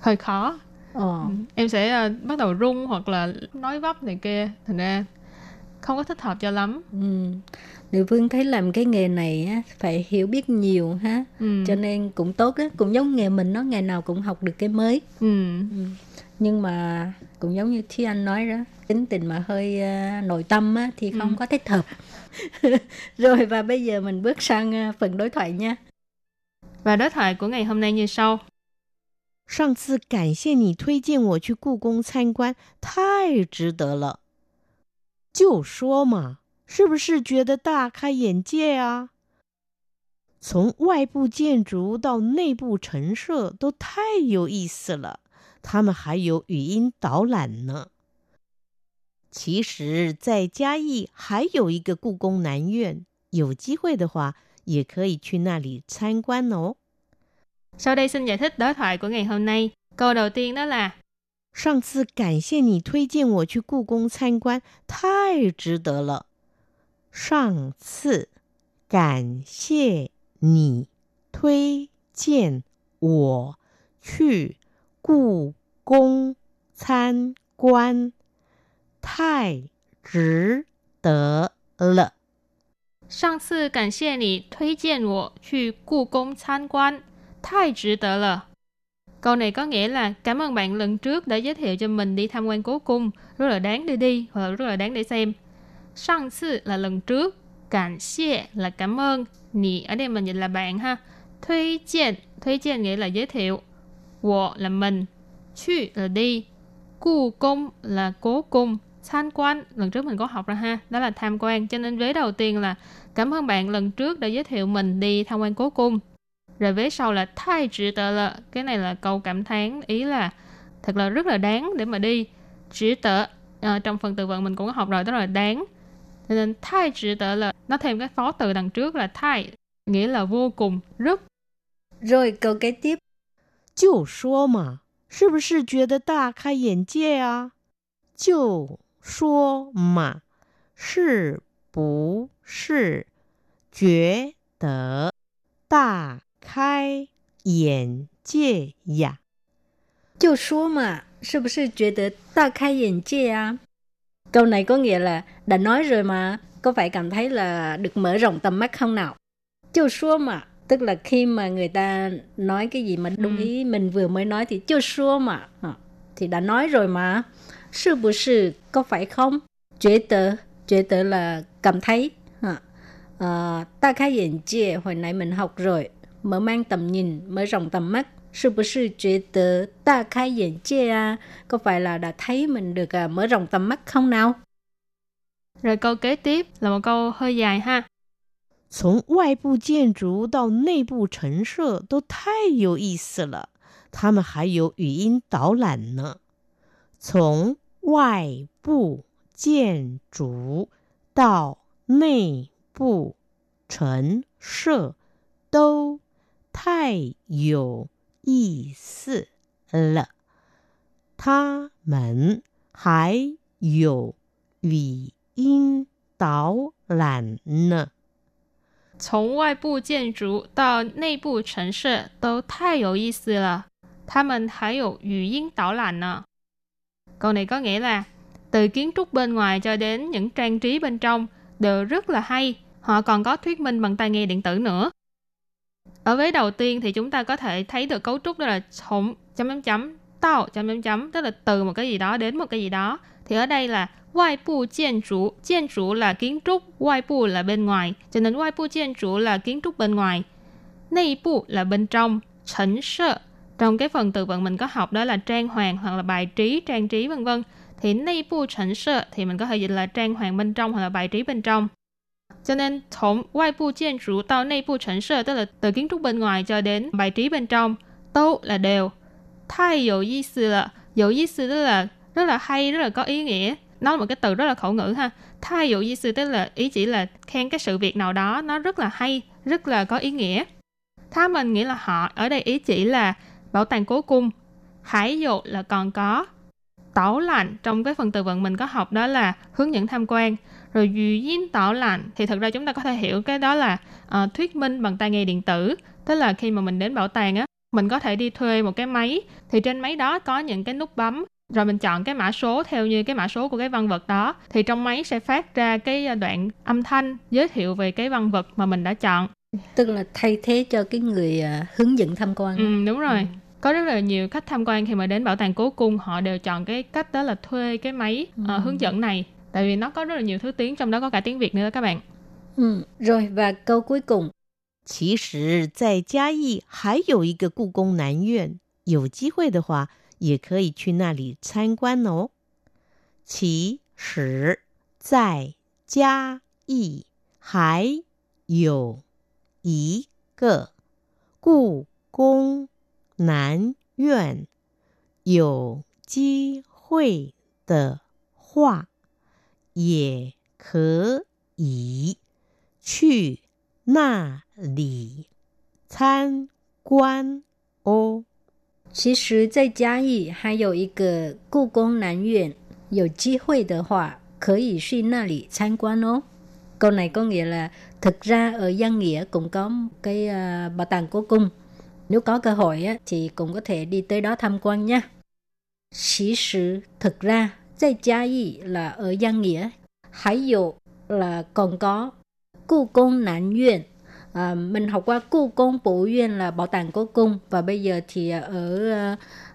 Speaker 1: hơi khó
Speaker 4: Ờ.
Speaker 1: Ừ, em sẽ ờ, bắt đầu run hoặc là nói vấp này kia thành ra không có thích hợp cho lắm
Speaker 4: Ừ. Địa phương thấy làm cái nghề này á, phải hiểu biết nhiều ha
Speaker 1: ừ.
Speaker 4: cho nên cũng tốt á cũng giống nghề mình nó ngày nào cũng học được cái mới
Speaker 1: Ừ.
Speaker 4: nhưng mà cũng giống như Thi Anh nói đó tính tình mà hơi à, nội tâm á, thì không
Speaker 1: Ừ.
Speaker 4: có thích hợp rồi và bây giờ mình bước sang à, phần đối thoại nha
Speaker 1: và đối thoại của ngày hôm nay như sau
Speaker 7: 上次感谢你推荐我去故宫参观，太值得了。就说嘛，是不是觉得大开眼界啊？从外部建筑到内部陈设都太有意思了，他们还有语音导览呢。其实，在嘉义还有一个故宫南院，有机会的话也可以去那里参观哦。
Speaker 1: sau đây xin giải thích đối thoại của ngày hôm nay câu đầu tiên đó là
Speaker 7: 上次感谢你推荐我去故宫参观，太值得了。上次感谢你推荐我去故宫参观，太值得了。
Speaker 1: 上次感谢你推荐我去故宫参观 太值得了 Câu này có nghĩa là cảm ơn bạn lần trước đã giới thiệu cho mình đi tham quan cố cung, rất là đáng để đi hoặc là rất là đáng để xem. Sang次là lần trước, cảm谢là cảm ơn, nì ở đây mình dịch là bạn ha. Thuê kiện, thuê kiện nghĩa là giới thiệu. Wo là mình, chu là đi, cu cung là cố cung, tham quan lần trước mình có học ra ha, đó là tham quan. Cho nên vế đầu tiên là cảm ơn bạn lần trước đã giới thiệu mình đi tham quan cố cung. Rồi vế sau là thay chỉ tờ là cái này là câu cảm thán ý là thật là rất là đáng để mà đi. Chỉ tờ à, trong phần từ vựng mình cũng có học rồi đó là đáng. Cho nên thay chỉ tờ là nó thêm cái phó từ đằng trước là thay nghĩa là vô cùng rất.
Speaker 4: Rồi câu kế tiếp.
Speaker 7: 就说嘛，是不是觉得大开眼界啊？就说嘛，是不是觉得大 开眼界呀？
Speaker 4: 就说嘛，是不是觉得大开眼界啊？Câu này có nghĩa là đã nói rồi mà, có phải cảm thấy là được mở rộng tầm mắt không nào? Châu số mà, tức là khi mà người ta nói cái gì mà đúng ừ. ý mình vừa mới nói thì châu số mà, thì đã nói rồi mà. Sư bù sư, có phải không?觉得, 觉得 là cảm thấy. À, ta khai nhận chia, hồi nãy mình học rồi. Mở mang tầm nhìn, mở rộng tầm mắt. Sư bù sư 觉得 ta khai nhận chia à? Có phải là đã thấy mình được à, mở rộng tầm mắt không nào?
Speaker 1: Rồi câu kế tiếp là một câu hơi dài ha.
Speaker 7: 从外部建筑到内部陈设都太有意思了，他们还有语音导览呢。从外部建筑到内部陈设都 太有意思了，他们还有语音导览呢。
Speaker 1: 从外部建筑到内部陈设都太有意思了，他们还有语音导览呢。Câu này có nghĩa là từ kiến trúc bên ngoài cho đến những trang trí bên trong đều rất là hay. Họ còn có thuyết minh bằng tai nghe điện tử nữa. Ở vế đầu tiên thì chúng ta có thể thấy được cấu trúc đó là chấm chấm chấm tạo chấm chấm chấm tức là từ một cái gì đó đến một cái gì đó. Thì ở đây là ngoại bộ kiến trúc, kiến trúc là kiến trúc, ngoại bộ là bên ngoài, cho nên ngoại bộ kiến trúc là kiến trúc bên ngoài. Nội bộ là bên trong, chỉnh sơ trong cái phần từ vựng mình có học đó là trang hoàng hoặc là bài trí, trang trí vân vân. Thì nội bộ chỉnh sơ thì mình có thể dịch là trang hoàng bên trong hoặc là bài trí bên trong. Cho nên从外部建筑到内部陈设 tức là từ kiến trúc bên ngoài cho đến bài trí bên trong,都 là đều. 太有意思了，有意思 tức là rất là hay, rất là có ý nghĩa. Nó là một cái từ rất là khẩu ngữ ha. Thay dụ ý sư tức là ý chỉ là khen cái sự việc nào đó nó rất là hay, rất là có ý nghĩa. Tha mình nghĩa là họ, ở đây ý chỉ là bảo tàng cố cung. Hải dụ là còn có. Tảo lạnh trong cái phần từ vựng mình có học đó là hướng dẫn tham quan. Rồi duy duyên tảo lạnh thì thực ra chúng ta có thể hiểu cái đó là uh, thuyết minh bằng tai nghe điện tử. Tức là khi mà mình đến bảo tàng á, mình có thể đi thuê một cái máy thì trên máy đó có những cái nút bấm rồi mình chọn cái mã số theo như cái mã số của cái văn vật đó thì trong máy sẽ phát ra cái đoạn âm thanh giới thiệu về cái văn vật mà mình đã chọn
Speaker 4: tức là thay thế cho cái người uh, hướng dẫn tham quan
Speaker 1: ừ, đúng rồi ừ. có rất là nhiều khách tham quan khi mà đến bảo tàng cố cung họ đều chọn cái cách đó là thuê cái máy uh, ừ. hướng dẫn này tại vì nó có rất là nhiều thứ tiếng trong đó có cả tiếng việt nữa đó các bạn
Speaker 4: ừ. rồi và câu cuối cùng
Speaker 7: 其实，在嘉义还有一个故宫南院，有机会的话，也可以去那里参观哦。其实，在嘉义还有一个故宫南院，有机会的话， 也可以去那里参观哦。
Speaker 4: 其实，在嘉义还有一个故宫南院，有机会的话可以去那里参观哦。Câu này có nghĩa là thực ra ở Giang Nghĩa cũng có cái uh, bảo tàng cố cung. Nếu có cơ hội á, thì cũng có thể đi tới đó tham quan nha. Chỉ sự thực ra, tại Gia Y là ở Giang Nghĩa. Hải dụ là còn có故宫南院. À, à, mình học qua Cố Cung Bộ Uyên là bảo tàng cố cung và bây giờ thì ở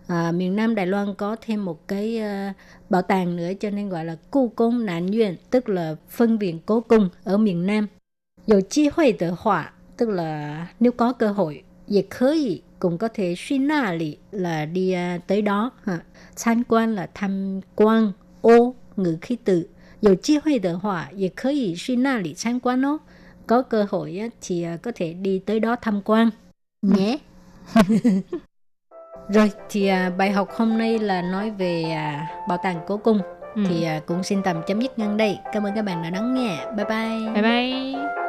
Speaker 4: à, miền Nam Đài Loan có thêm một cái à, bảo tàng nữa cho nên gọi là Cố Cung Nạn Uyên tức là phân viện cố cung ở miền Nam. Có cơ hội de họa tức là nếu có cơ hội, cũng có thể cũng có thể suy na lì là đi uh, tới đó ha. Tham quan là tham quan ô ngữ khí từ. Có cơ hội họa, cũng có thể cơ hội thì à, có thể đi tới đó tham quan nhé. Rồi thì à, bài học hôm nay là nói về à, bảo tàng cố cung ừ. thì cũng xin tạm chấm dứt ngang đây. Cảm ơn các bạn đã lắng nghe. Bye bye.
Speaker 1: Bye bye.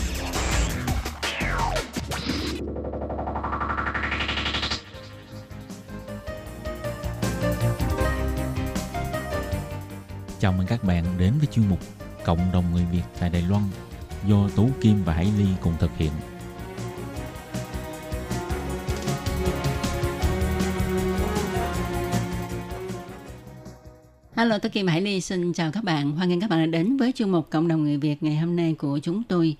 Speaker 5: Chuyên mục Cộng đồng người Việt tại Đài Loan do Tú Kim và Hải Ly cùng thực hiện.
Speaker 8: Hello, tôi Kim Hải Ly xin chào các bạn. Hoan nghênh các bạn đã đến với chương mục Cộng đồng người Việt ngày hôm nay của chúng tôi.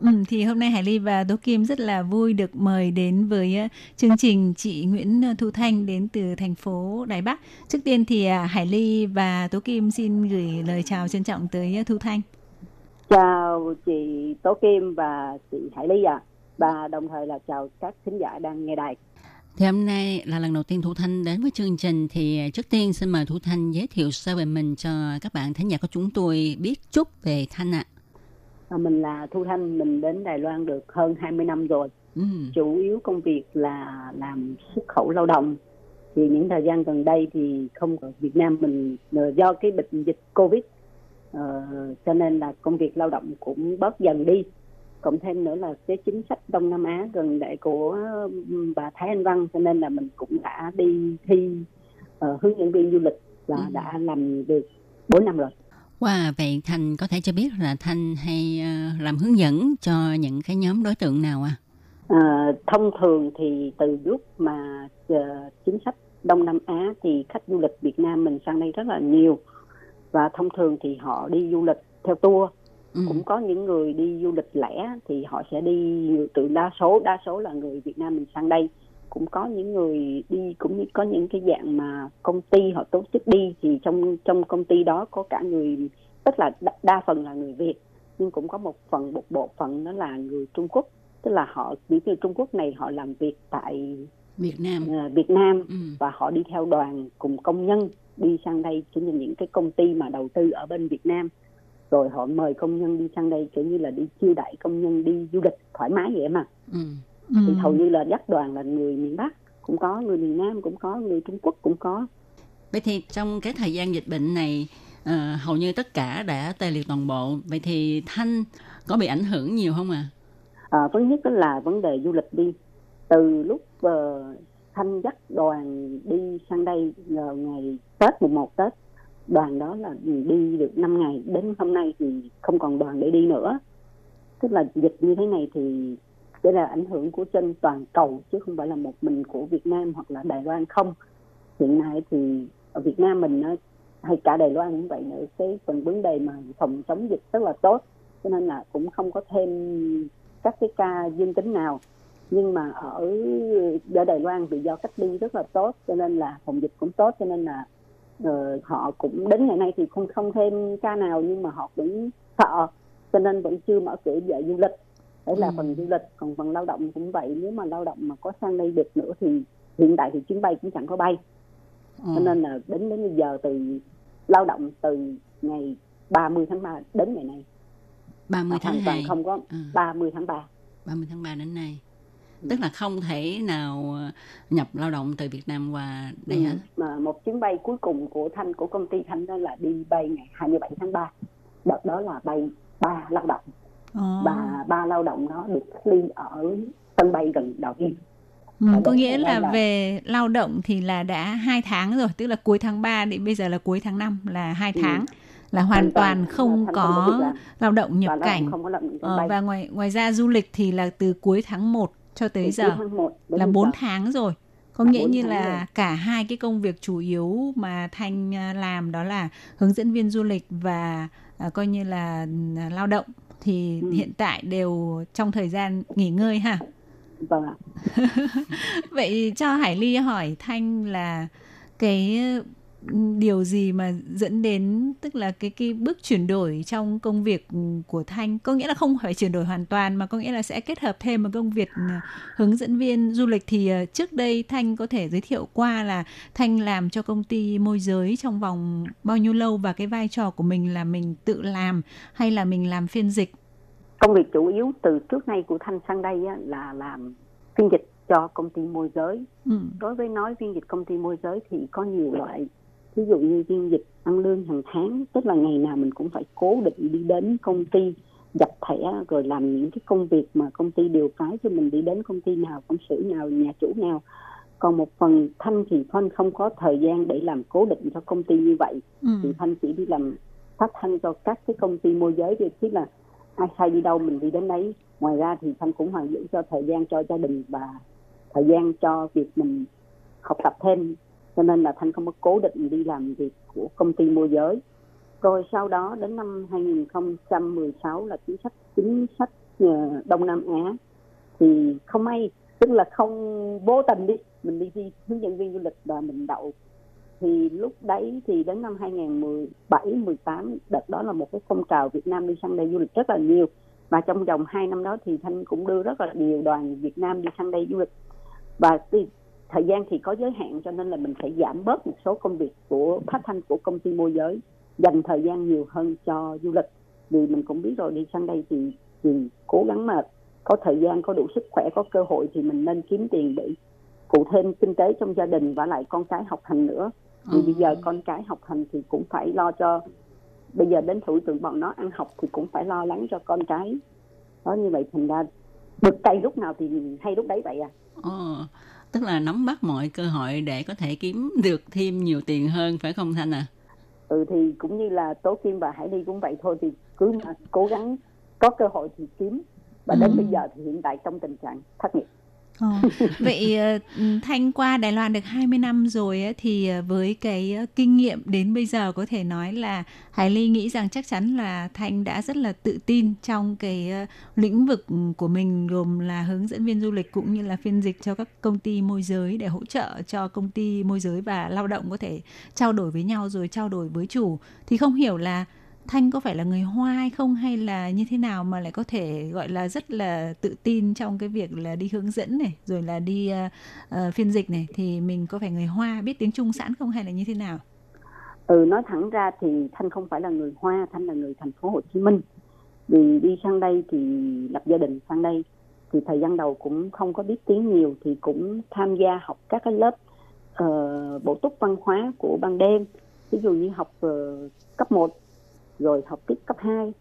Speaker 9: Ừ, thì hôm nay Hải Ly và Tố Kim rất là vui được mời đến với uh, chương trình chị Nguyễn Thu Thanh đến từ thành phố Đài Bắc. Trước tiên thì uh, Hải Ly và Tố Kim xin gửi lời chào trân trọng tới Thu Thanh.
Speaker 10: Chào chị Tố Kim và chị Hải Ly ạ. À. Và đồng thời là chào các thính giả đang nghe đài.
Speaker 8: Thì hôm nay là lần đầu tiên Thu Thanh đến với chương trình thì trước tiên xin mời Thu Thanh giới thiệu sơ về mình cho các bạn thính giả của chúng tôi biết chút về Thanh ạ. À.
Speaker 10: Mình là Thu Thanh, mình đến Đài Loan được hơn 20 năm rồi. Ừ. Chủ yếu công việc là làm xuất khẩu lao động. Thì những thời gian gần đây thì không ở Việt Nam mình ờ, do cái bệnh dịch Covid uh, cho nên là công việc lao động cũng bớt dần đi. Cộng thêm nữa là cái chính sách Đông Nam Á gần đây của bà Thái Anh Văn cho nên là mình cũng đã đi thi uh, hướng dẫn viên du lịch và ừ. đã làm được 4 năm rồi.
Speaker 8: Wow, vậy Thành có thể cho biết là Thanh hay uh, làm hướng dẫn cho những cái nhóm đối tượng nào à?
Speaker 10: à thông thường thì từ lúc mà uh, chính sách Đông Nam Á thì khách du lịch Việt Nam mình sang đây rất là nhiều và thông thường thì họ đi du lịch theo tour ừ. cũng có những người đi du lịch lẻ thì họ sẽ đi từ đa số đa số là người Việt Nam mình sang đây cũng có những người đi cũng có những cái dạng mà công ty họ tổ chức đi thì trong trong công ty đó có cả người tức là đa, đa phần là người Việt nhưng cũng có một phần một bộ phận đó là người Trung Quốc. Tức là họ những người Trung Quốc này họ làm việc tại
Speaker 8: Việt Nam.
Speaker 10: uh, Việt Nam ừ. và họ đi theo đoàn cùng công nhân đi sang đây chính là những cái công ty mà đầu tư ở bên Việt Nam. Rồi họ mời công nhân đi sang đây kiểu như là đi chiêu đãi công nhân đi du lịch thoải mái vậy mà. Ừ ừ. thì hầu như là dắt đoàn là người miền Bắc cũng có người miền Nam cũng có người Trung Quốc cũng có.
Speaker 8: Vậy thì trong cái thời gian dịch bệnh này uh, hầu như tất cả đã tê liệt toàn bộ. Vậy thì thanh có bị ảnh hưởng nhiều không à?
Speaker 10: à nhất đó là vấn đề du lịch đi. Từ lúc uh, thanh dắt đoàn đi sang đây uh, ngày tết mùng một tết đoàn đó là đi được 5 ngày. Đến hôm nay thì không còn đoàn để đi nữa. Tức là dịch như thế này thì đây là ảnh hưởng của trên toàn cầu chứ không phải là một mình của Việt Nam hoặc là Đài Loan không. Hiện nay thì ở Việt Nam mình hay cả Đài Loan cũng vậy nữa. Cái phần vấn đề mà phòng chống dịch rất là tốt cho nên là cũng không có thêm các cái ca dương tính nào. Nhưng mà ở ở Đài Loan vì do cách ly rất là tốt cho nên là phòng dịch cũng tốt cho nên là uh, họ cũng đến ngày nay thì không không thêm ca nào nhưng mà họ cũng sợ cho nên vẫn chưa mở cửa dạy du lịch đấy là ừ. phần du lịch còn phần lao động cũng vậy. Nếu mà lao động mà có sang đây được nữa thì hiện tại thì chuyến bay cũng chẳng có bay. Ừ. cho nên là đến đến bây giờ từ lao động từ ngày 30 tháng 3 đến ngày nay.
Speaker 8: 30 tháng 2
Speaker 10: không có ừ. 30 tháng 3
Speaker 8: 30 tháng 3 đến nay. Tức là không thể nào ờ, nhập lao động từ Việt Nam qua đây
Speaker 10: Ừ,
Speaker 8: hả?
Speaker 10: mà một chuyến bay cuối cùng của Thanh của công ty Thanh đó là đi bay ngày 27 tháng 3 đợt đó là bay ba lao động
Speaker 9: Ồ.
Speaker 10: và ba lao động đó được cách ly ở sân bay gần Đào Viên
Speaker 9: Ừ, có nghĩa
Speaker 10: thì
Speaker 9: là
Speaker 10: là-
Speaker 9: về lao động thì là đã hai tháng rồi, tức là cuối tháng 3 đến bây giờ là cuối tháng 5 là hai
Speaker 10: Ừ.
Speaker 9: tháng là hoàn
Speaker 10: toàn
Speaker 9: không
Speaker 10: có
Speaker 9: lao động nhập cảnh. Ờ, và ngoài ngoài ra du lịch thì là từ cuối tháng 1 cho tới giờ
Speaker 10: cuối tháng 1 đến
Speaker 9: là
Speaker 10: bây
Speaker 9: 4
Speaker 10: giờ.
Speaker 9: tháng rồi. Có nghĩa như là
Speaker 10: rồi.
Speaker 9: cả hai cái công việc chủ yếu mà Thanh à, làm đó là hướng dẫn viên du lịch và à, coi như là à, lao động thì
Speaker 10: Ừ.
Speaker 9: hiện tại đều trong thời gian nghỉ ngơi ha.
Speaker 10: vâng ạ
Speaker 9: Vậy cho Hải Ly hỏi Thanh là cái điều gì mà dẫn đến tức là cái cái bước chuyển đổi trong công việc của Thanh? Có nghĩa là không phải chuyển đổi hoàn toàn mà có nghĩa là sẽ kết hợp thêm một công việc ừ, hướng dẫn viên du lịch. Thì ờ, trước đây Thanh có thể giới thiệu qua là Thanh làm cho công ty môi giới trong vòng bao nhiêu lâu và cái vai trò của mình là mình tự làm hay là mình làm phiên dịch?
Speaker 10: Công việc chủ yếu từ trước nay của Thanh sang đây á, là làm phiên dịch cho công ty môi giới.
Speaker 9: Ừ.
Speaker 10: đối với nói phiên dịch công ty môi giới thì có nhiều loại ví dụ như phiên dịch ăn lương hàng tháng tức là ngày nào mình cũng phải cố định đi đến công ty dập thẻ rồi làm những cái công việc mà công ty điều phái cho mình đi đến công ty nào công sở nào nhà chủ nào. Còn một phần thanh thì thanh không có thời gian để làm cố định cho công ty như vậy.
Speaker 9: Ừ.
Speaker 10: thì thanh chỉ đi làm phát thanh cho các cái công ty môi giới thì tức là ai sai đi đâu mình đi đến đấy. Ngoài ra thì thanh cũng hoàn giữ cho thời gian cho gia đình và thời gian cho việc mình học tập thêm cho nên là thanh không có cố định đi làm việc của công ty môi giới. Rồi sau đó đến năm 2016 là chính sách chính sách ờ, Đông Nam Á. Thì không may, tức là không vô tình đi, mình đi thi hướng dẫn viên du lịch và mình đậu. Thì lúc đấy thì đến năm 2017 18 đợt đó là một cái phong trào Việt Nam đi sang đây du lịch rất là nhiều. Và trong vòng 2 năm đó thì Thanh cũng đưa rất là nhiều đoàn Việt Nam đi sang đây du lịch. Và thời gian thì có giới hạn cho nên là mình phải giảm bớt một số công việc của phát thanh của công ty môi giới. Dành thời gian nhiều hơn cho du lịch. Vì mình cũng biết rồi đi sang đây thì, thì cố gắng mà có thời gian có đủ sức khỏe có cơ hội thì mình nên kiếm tiền để phụ thêm kinh tế trong gia đình và lại con cái học hành nữa. Vì
Speaker 8: Ừ.
Speaker 10: bây giờ con cái học hành thì cũng phải lo cho bây giờ đến tuổi tụi bọn nó ăn học thì cũng phải lo lắng cho con cái. Đó như vậy thành ra được tay lúc nào thì hay lúc đấy vậy à.
Speaker 8: Ồ, tức là nắm bắt mọi cơ hội để có thể kiếm được thêm nhiều tiền hơn phải không Thanh à?
Speaker 10: ừ thì cũng như là tố kim và hải ly cũng vậy thôi thì cứ mà cố gắng có cơ hội thì kiếm và đến
Speaker 9: Ừ.
Speaker 10: bây giờ thì hiện tại trong tình trạng thất nghiệp
Speaker 9: Ờ, Vậy ờ, Thanh qua Đài Loan được 20 năm rồi thì ờ, với cái ờ, kinh nghiệm đến bây giờ có thể nói là Hải Ly nghĩ rằng chắc chắn là Thanh đã rất là tự tin trong cái lĩnh vực của mình gồm là hướng dẫn viên du lịch cũng như là phiên dịch cho các công ty môi giới để hỗ trợ cho công ty môi giới và lao động có thể trao đổi với nhau rồi trao đổi với chủ. Thì không hiểu là Thanh có phải là người Hoa hay không hay là như thế nào mà lại có thể gọi là rất là tự tin trong cái việc là đi hướng dẫn này rồi là đi uh, uh, phiên dịch này? Thì mình có phải người Hoa biết tiếng Trung sẵn không hay là như thế nào?
Speaker 10: ừ nói thẳng ra thì thanh không phải là người hoa thanh là người thành phố hồ chí minh. Vì đi sang đây thì lập gia đình sang đây thì thời gian đầu cũng không có biết tiếng nhiều thì cũng tham gia học các cái lớp uh, bổ túc văn hóa của ban đêm. Ví dụ như học uh, cấp 1 rồi học tiếp cấp 2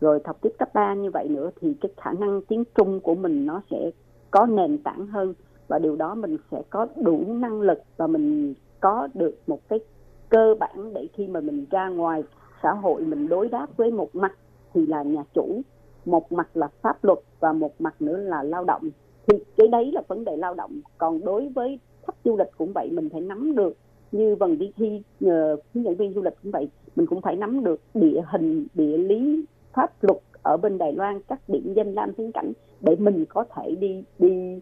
Speaker 10: rồi học tiếp cấp 3 như vậy nữa thì cái khả năng tiếng Trung của mình nó sẽ có nền tảng hơn và điều đó mình sẽ có đủ năng lực và mình có được một cái cơ bản để khi mà mình ra ngoài xã hội mình đối đáp với một mặt thì là nhà chủ, một mặt là pháp luật và một mặt nữa là lao động. Thì cái đấy là vấn đề lao động. Còn đối với khách du lịch cũng vậy, mình phải nắm được như vần đi thi nhờ hướng dẫn viên du lịch cũng vậy mình cũng phải nắm được địa hình địa lý pháp luật ở bên Đài Loan các điểm danh lam thắng cảnh để mình có thể đi đi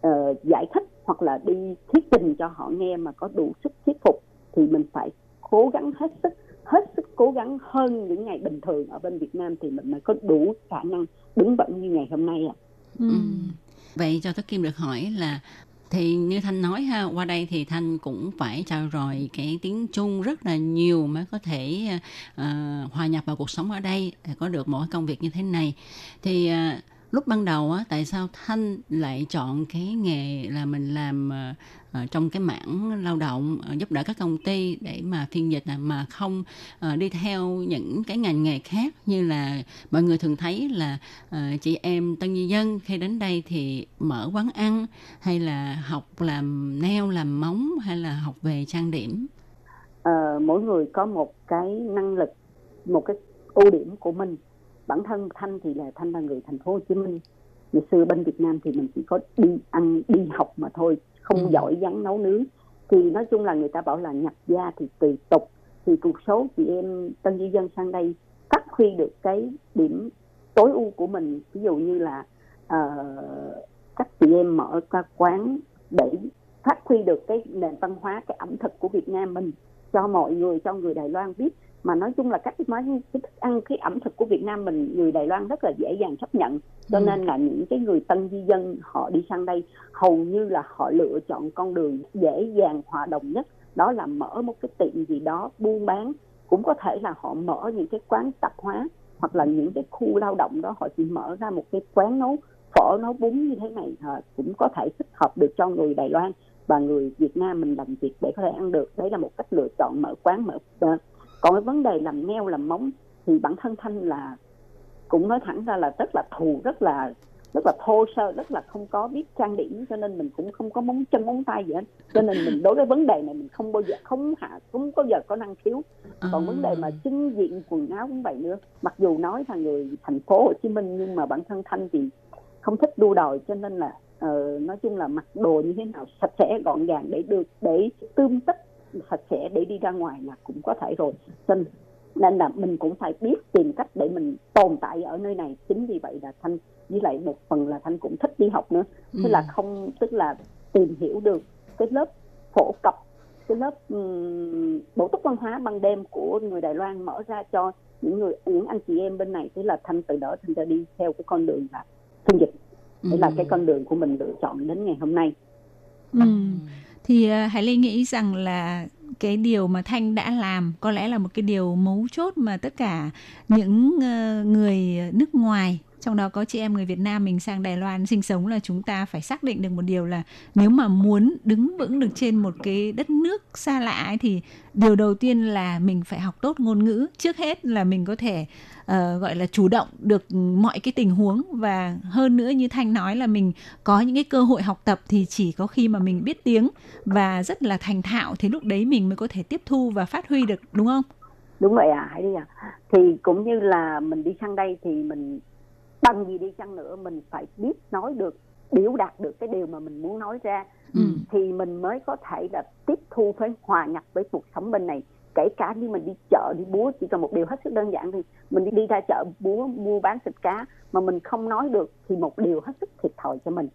Speaker 10: ờ, giải thích hoặc là đi thuyết trình cho họ nghe mà có đủ sức thuyết phục thì mình phải cố gắng hết sức hết sức cố gắng hơn những ngày bình thường ở bên Việt Nam thì mình mới có đủ khả năng đứng vững như ngày hôm nay ạ.
Speaker 9: Ừ.
Speaker 8: Vậy cho Tất Kim được hỏi là thì như Thanh nói ha, qua đây thì Thanh cũng phải trao dồi cái tiếng Trung rất là nhiều mới có thể uh, hòa nhập vào cuộc sống ở đây, để có được một công việc như thế này. Thì uh, lúc ban đầu á tại sao thanh lại chọn cái nghề là mình làm uh, trong cái mảng lao động uh, giúp đỡ các công ty để mà phiên dịch à, mà không uh, đi theo những cái ngành nghề khác? Như là mọi người thường thấy là uh, chị em tân di dân khi đến đây thì mở quán ăn hay là học làm neo làm móng hay là học về trang điểm?
Speaker 10: Uh, mỗi người có một cái năng lực một cái ưu điểm của mình bản thân thanh thì là thanh là người thành phố hồ chí minh. Ngày xưa bên việt nam thì mình chỉ có đi ăn đi học mà thôi không ừ. giỏi dáng nấu nướng. Thì nói chung là người ta bảo là nhập gia thì tùy tục. Thì cuộc số chị em tân di dân sang đây phát huy được cái điểm tối ưu của mình. Ví dụ như là uh, các chị em mở các quán để phát huy được cái nền văn hóa cái ẩm thực của Việt Nam mình cho mọi người cho người Đài Loan biết mà nói chung là cách nói cái thức ăn cái ẩm thực của Việt Nam mình người Đài Loan rất là dễ dàng chấp nhận. Cho ừ. nên là những cái người tân di dân họ đi sang đây hầu như là họ lựa chọn con đường dễ dàng hòa đồng nhất. Đó là mở một cái tiệm gì đó buôn bán. Cũng có thể là họ mở những cái quán tạp hóa hoặc là những cái khu lao động đó họ chỉ mở ra một cái quán nấu phở nấu bún như thế này. À, cũng có thể thích hợp được cho người Đài Loan và người Việt Nam mình làm việc để có thể ăn được. Đấy là một cách lựa chọn mở quán mở uh, còn cái vấn đề làm neo làm móng thì bản thân thanh là cũng nói thẳng ra là rất là thù rất là rất là thô sơ rất là không có biết trang điểm cho nên mình cũng không có móng chân móng tay gì hết. Cho nên mình đối với vấn đề này mình không bao giờ không hạ không có giờ có năng khiếu. Còn vấn đề mà trưng diện quần áo cũng vậy nữa. Mặc dù nói là người thành phố Hồ Chí Minh nhưng mà bản thân thanh thì không thích đua đòi cho nên là uh, nói chung là mặc đồ như thế nào sạch sẽ gọn gàng để được để tươm tất sạch sẽ để đi ra ngoài là cũng có thể rồi. Nên nên là mình cũng phải biết tìm cách để mình tồn tại ở nơi này. Chính vì vậy là thanh với lại một phần là thanh cũng thích đi học nữa. Ừ. tức là không tức là tìm hiểu được cái lớp phổ cập cái lớp um, bổ túc văn hóa ban đêm của người Đài Loan mở ra cho những người những anh chị em bên này. Thế là thanh từ đó thanh ra đi theo cái con đường là phiên dịch. Đấy ừ. là cái con đường của mình lựa chọn đến ngày hôm nay.
Speaker 9: Ừ thì ờ, Hải Lê nghĩ rằng là cái điều mà Thanh đã làm có lẽ là một cái điều mấu chốt mà tất cả những ờ, người nước ngoài trong đó có chị em người Việt Nam mình sang Đài Loan sinh sống là chúng ta phải xác định được một điều là nếu mà muốn đứng vững được trên một cái đất nước xa lạ ấy, thì điều đầu tiên là mình phải học tốt ngôn ngữ. Trước hết là mình có thể uh, gọi là chủ động được mọi cái tình huống. Và hơn nữa như thanh nói là mình có những cái cơ hội học tập thì chỉ có khi mà mình biết tiếng và rất là thành thạo thì lúc đấy mình mới có thể tiếp thu và phát huy được đúng không?
Speaker 10: Đúng vậy à hãy đi à thì cũng như là mình đi sang đây thì mình bằng gì đi chăng nữa mình phải biết nói được biểu đạt được cái điều mà mình muốn nói ra. Ừ. thì mình mới có thể là tiếp thu phải hòa nhập với cuộc sống bên này. Kể cả như mình đi chợ đi búa chỉ cần một điều hết sức đơn giản thì mình đi, đi ra chợ búa mua bán thịt cá mà mình không nói được thì một điều hết sức thiệt thòi cho mình.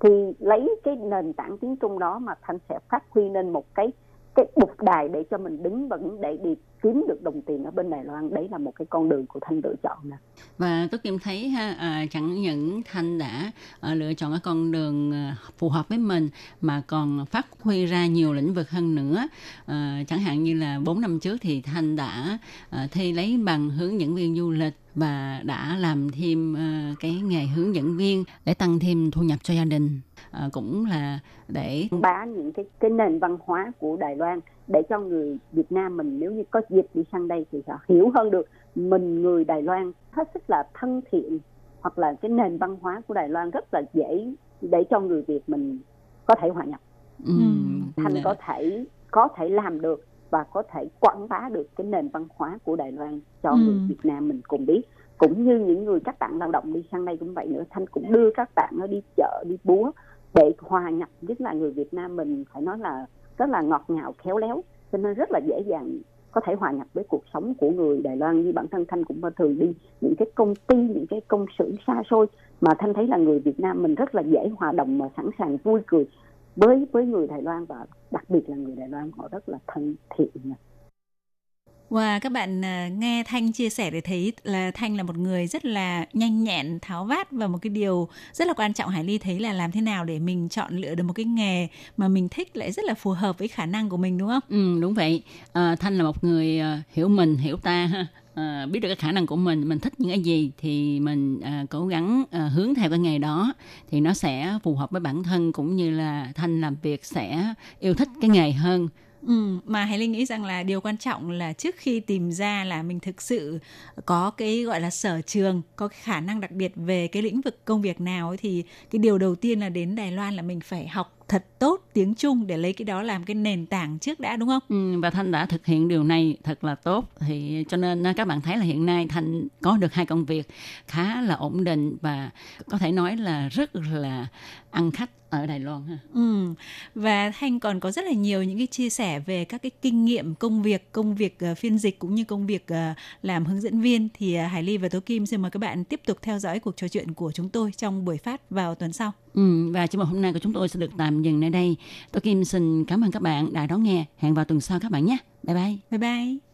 Speaker 10: Thì lấy cái nền tảng tiếng trung đó mà thanh sẽ phát huy nên một cái cái bục đài để cho mình đứng vững để đi kiếm được đồng tiền ở bên Đài Loan đấy là một cái con đường của Thanh lựa chọn nè.
Speaker 8: Và tôi Kim thấy ha à, chẳng những Thanh đã à, lựa chọn cái con đường à, phù hợp với mình mà còn phát huy ra nhiều lĩnh vực hơn nữa. À, chẳng hạn như là 4 năm trước thì Thanh đã à, thi lấy bằng hướng dẫn viên du lịch và đã làm thêm uh, cái nghề hướng dẫn viên để tăng thêm thu nhập cho gia đình. Uh, cũng là để
Speaker 10: bá những cái cái nền văn hóa của Đài Loan để cho người Việt Nam mình nếu như có dịp đi sang đây thì họ hiểu hơn được mình người Đài Loan hết sức là thân thiện hoặc là cái nền văn hóa của Đài Loan rất là dễ để cho người Việt mình có thể hòa nhập. Ừ. thành có thể có thể làm được và có thể quảng bá được cái nền văn hóa của Đài Loan cho ừ. người Việt Nam mình cùng biết. Cũng như những người các bạn lao động đi sang đây cũng vậy nữa. Thanh cũng đưa các bạn nó đi chợ đi búa để hòa nhập. Nhất là người Việt Nam mình phải nói là rất là ngọt ngào, khéo léo, cho nên rất là dễ dàng có thể hòa nhập với cuộc sống của người Đài Loan như bản thân Thanh cũng thường đi. Những cái công ty, những cái công xưởng xa xôi mà Thanh thấy là người Việt Nam mình rất là dễ hòa đồng và sẵn sàng vui cười với với người Đài Loan và đặc biệt là người Đài Loan, họ rất là thân thiện.
Speaker 9: Và các bạn à, nghe Thanh chia sẻ để thấy là Thanh là một người rất là nhanh nhẹn, tháo vát và một cái điều rất là quan trọng Hải Ly thấy là làm thế nào để mình chọn lựa được một cái nghề mà mình thích lại rất là phù hợp với khả năng của mình đúng không?
Speaker 8: Ừ đúng vậy. À, Thanh là một người à, hiểu mình, hiểu ta ha. À, biết được cái khả năng của mình mình thích những cái gì thì mình à, cố gắng à, hướng theo cái nghề đó thì nó sẽ phù hợp với bản thân cũng như là thanh làm việc sẽ yêu thích cái nghề hơn
Speaker 9: Ừ, mà Hải Linh nghĩ rằng là điều quan trọng là trước khi tìm ra là mình thực sự có cái gọi là sở trường, có cái khả năng đặc biệt về cái lĩnh vực công việc nào ấy, thì cái điều đầu tiên là đến Đài Loan là mình phải học thật tốt tiếng Trung để lấy cái đó làm cái nền tảng trước đã đúng không?
Speaker 8: Ừ, và Thanh đã thực hiện điều này thật là tốt thì cho nên các bạn thấy là hiện nay Thanh có được hai công việc khá là ổn định và có thể nói là rất là ăn khách ở Đài Loan ha.
Speaker 9: Ừ. Và Thanh còn có rất là nhiều những cái chia sẻ về các cái kinh nghiệm công việc, công việc uh, phiên dịch cũng như công việc uh, làm hướng dẫn viên thì uh, Hải Ly và Tố Kim xin mời các bạn tiếp tục theo dõi cuộc trò chuyện của chúng tôi trong buổi phát vào tuần sau.
Speaker 8: Ừ, và chương mục hôm nay của chúng tôi sẽ được tạm dừng nơi đây. Tôi Kim xin cảm ơn các bạn đã đón nghe. Hẹn vào tuần sau các bạn nhé. Bye bye.
Speaker 9: Bye bye.